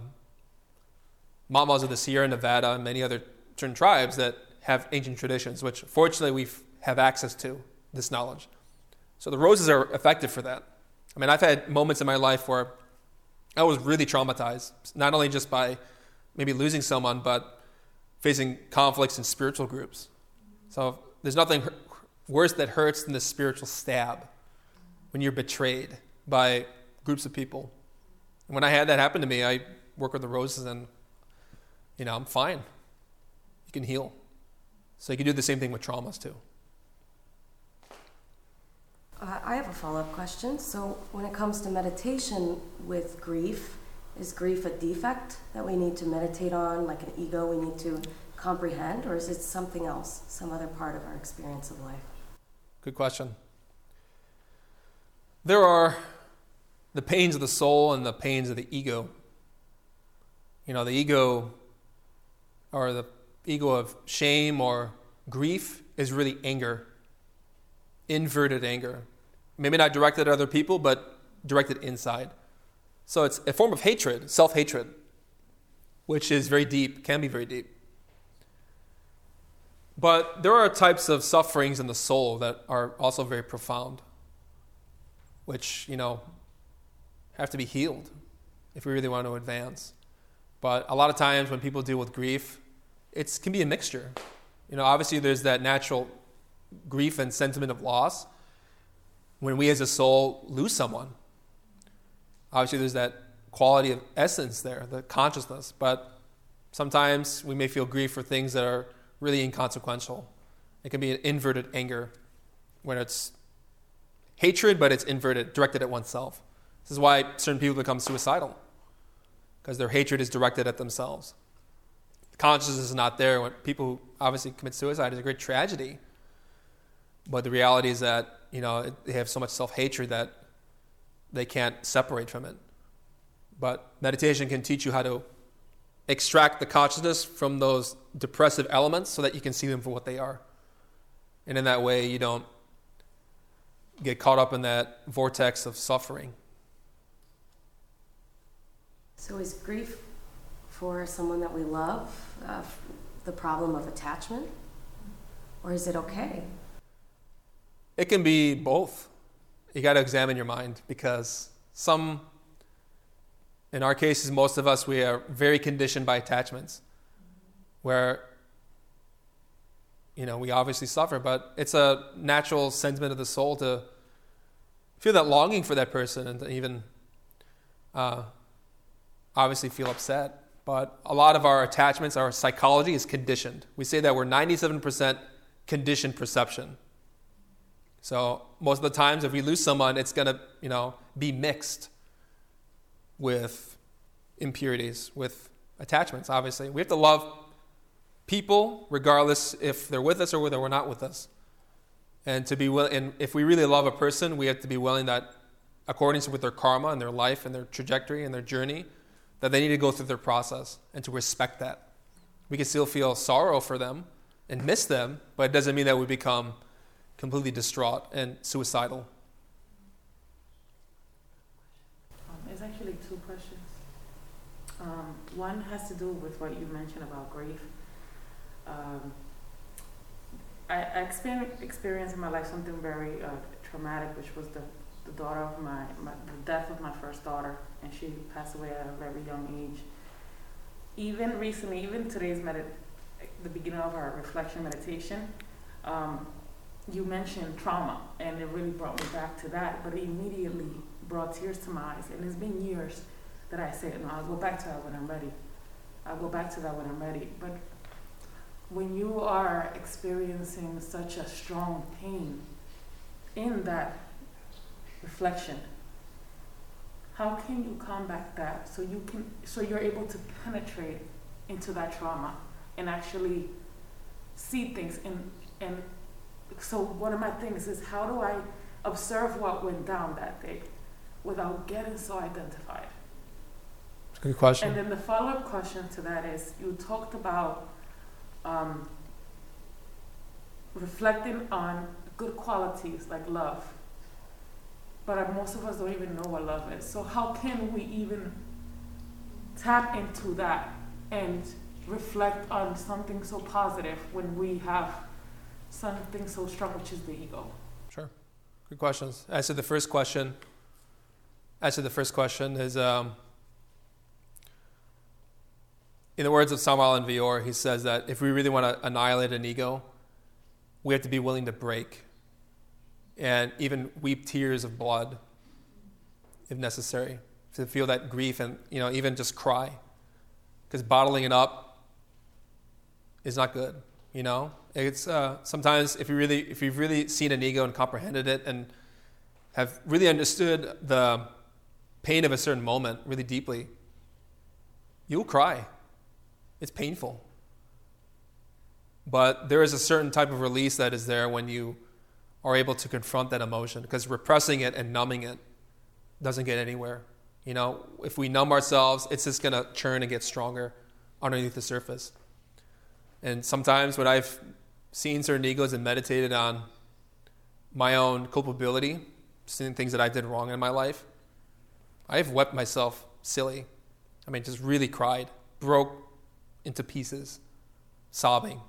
Mamas of the Sierra Nevada, and many other certain tribes that have ancient traditions, which fortunately we have access to this knowledge. So the roses are effective for that. I mean, I've had moments in my life where I was really traumatized, not only just by maybe losing someone, but facing conflicts in spiritual groups. So there's nothing worse that hurts than the spiritual stab when you're betrayed by groups of people. And when I had that happen to me, I work with the roses and, you know, I'm fine. You can heal. So you can do the same thing with traumas too. Uh, I have a follow up question. So, when it comes to meditation with grief, is grief a defect that we need to meditate on, like an ego we need to comprehend, or is it something else, some other part of our experience of life? Good question. There are the pains of the soul and the pains of the ego. You know, the ego or the ego of shame or grief is really anger, inverted anger. Maybe not directed at other people, but directed inside. So it's a form of hatred, self hatred, which is very deep, can be very deep. But there are types of sufferings in the soul that are also very profound, which, you know, have to be healed if we really want to advance. But a lot of times when people deal with grief, it can be a mixture. You know, obviously there's that natural grief and sentiment of loss when we as a soul lose someone. Obviously there's that quality of essence there, the consciousness, but sometimes we may feel grief for things that are really inconsequential. It can be an inverted anger when it's hatred, but it's inverted, directed at oneself. This is why certain people become suicidal, because their hatred is directed at themselves. Consciousness is not there, when people obviously commit suicide is a great tragedy. But the reality is that, you know, they have so much self hatred that they can't separate from it. But meditation can teach you how to extract the consciousness from those depressive elements so that you can see them for what they are. And in that way, you don't get caught up in that vortex of suffering. So, is grief for someone that we love uh, the problem of attachment? Or is it okay? It can be both. You got to examine your mind because some, in our cases, most of us, we are very conditioned by attachments where, you know, we obviously suffer, but it's a natural sentiment of the soul to feel that longing for that person and even uh, obviously feel upset. But a lot of our attachments, our psychology is conditioned. We say that we're 97% conditioned perception. So most of the times, if we lose someone, it's going to, you know, be mixed with impurities, with attachments. Obviously, we have to love people regardless if they're with us or whether we're not with us. And to be willing, and if we really love a person, we have to be willing that, according to with their karma and their life and their trajectory and their journey, that they need to go through their process and to respect that. We can still feel sorrow for them and miss them, but it doesn't mean that we become completely distraught and suicidal. Um, it's actually two questions. Um, one has to do with what you mentioned about grief. Um, I, I experienced, experienced in my life something very uh, traumatic, which was the, the daughter of my, my, the death of my first daughter, and she passed away at a very young age. Even recently, even today's medit, the beginning of our reflection meditation, um, you mentioned trauma, and it really brought me back to that. But it immediately brought tears to my eyes, and it's been years that I said, "No, I'll go back to that when I'm ready. I'll go back to that when I'm ready." But when you are experiencing such a strong pain in that reflection, how can you combat that so you can so you're able to penetrate into that trauma and actually see things and and so one of my things is how do I observe what went down that day without getting so identified? Good question. And then the follow-up question to that is, you talked about um, reflecting on good qualities like love, but most of us don't even know what love is. So how can we even tap into that and reflect on something so positive when we have something so strong, which is the ego? Sure. Good questions. To the first question, to the first question is, um, in the words of Samael Aun Weor, he says that if we really want to annihilate an ego, we have to be willing to break and even weep tears of blood if necessary to feel that grief and you know even just cry. Because bottling it up is not good you know? It's uh, sometimes if you really if you've really seen an ego and comprehended it and have really understood the pain of a certain moment really deeply you'll cry. It's painful. But there is a certain type of release that is there when you are able to confront that emotion because repressing it and numbing it doesn't get anywhere you know if we numb ourselves it's just going to churn and get stronger underneath the surface and sometimes when i've seen certain egos and meditated on my own culpability, seeing things that I did wrong in my life, I've wept myself silly. I mean, just really cried, broke into pieces, sobbing.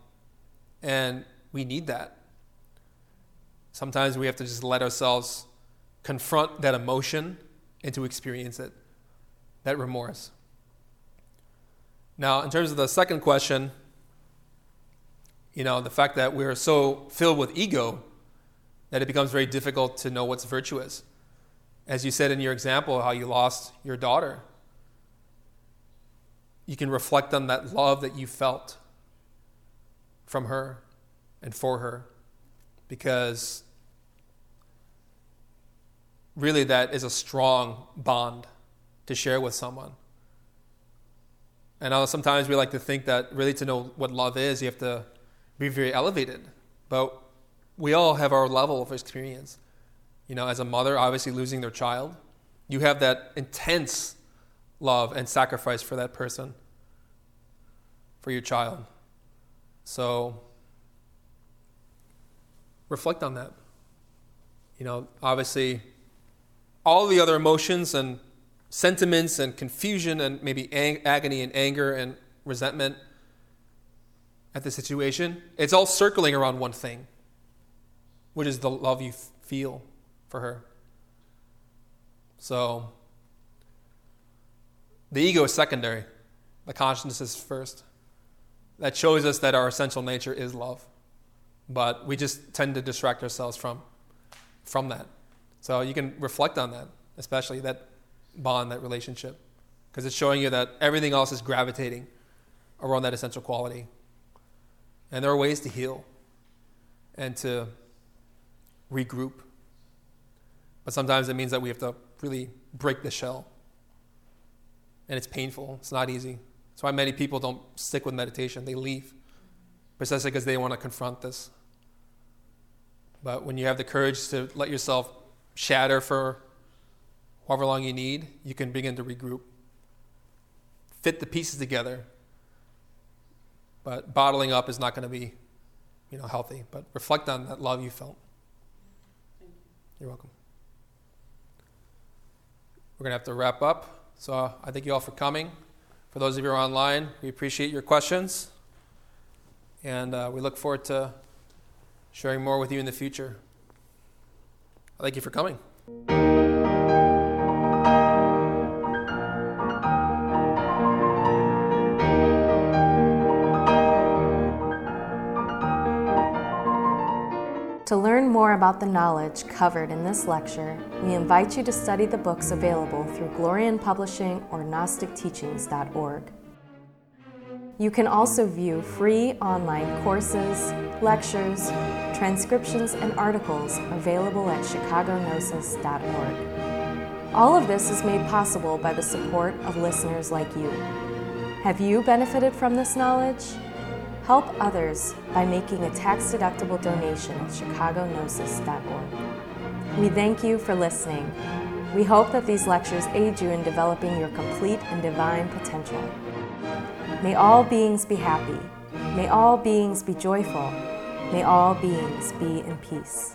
And we need that. Sometimes we have to just let ourselves confront that emotion and to experience it, that remorse. Now, in terms of the second question, you know, the fact that we're so filled with ego that it becomes very difficult to know what's virtuous. As you said in your example, how you lost your daughter, you can reflect on that love that you felt from her and for her because really that is a strong bond to share with someone. And sometimes we like to think that really to know what love is, you have to be very elevated. But we all have our level of experience. You know, as a mother, obviously losing their child, you have that intense love and sacrifice for that person, for your child. So reflect on that. You know, obviously, all the other emotions and sentiments and confusion and maybe ang- agony and anger and resentment at the situation, it's all circling around one thing, which is the love you f- feel for her. So, the ego is secondary, the consciousness is first. That shows us that our essential nature is love. But we just tend to distract ourselves from, from that. So, you can reflect on that, especially that bond, that relationship, because it's showing you that everything else is gravitating around that essential quality. And there are ways to heal and to regroup. But sometimes it means that we have to really break the shell. And it's painful, it's not easy. That's why many people don't stick with meditation, they leave precisely because they want to confront this. But when you have the courage to let yourself shatter for however long you need, you can begin to regroup. Fit the pieces together but bottling up is not going to be, you know, healthy. But reflect on that love you felt. You're welcome. We're going to have to wrap up. So uh, I thank you all for coming. For those of you who are online, we appreciate your questions. And uh, we look forward to sharing more with you in the future. Thank you for coming. To learn more about the knowledge covered in this lecture, we invite you to study the books available through Glorian Publishing or GnosticTeachings.org. You can also view free online courses, lectures, transcriptions, and articles available at chicagognosis.org. All of this is made possible by the support of listeners like you. Have you benefited from this knowledge? Help others by making a tax deductible donation at chicagognosis.org. We thank you for listening. We hope that these lectures aid you in developing your complete and divine potential. May all beings be happy. May all beings be joyful. May all beings be in peace.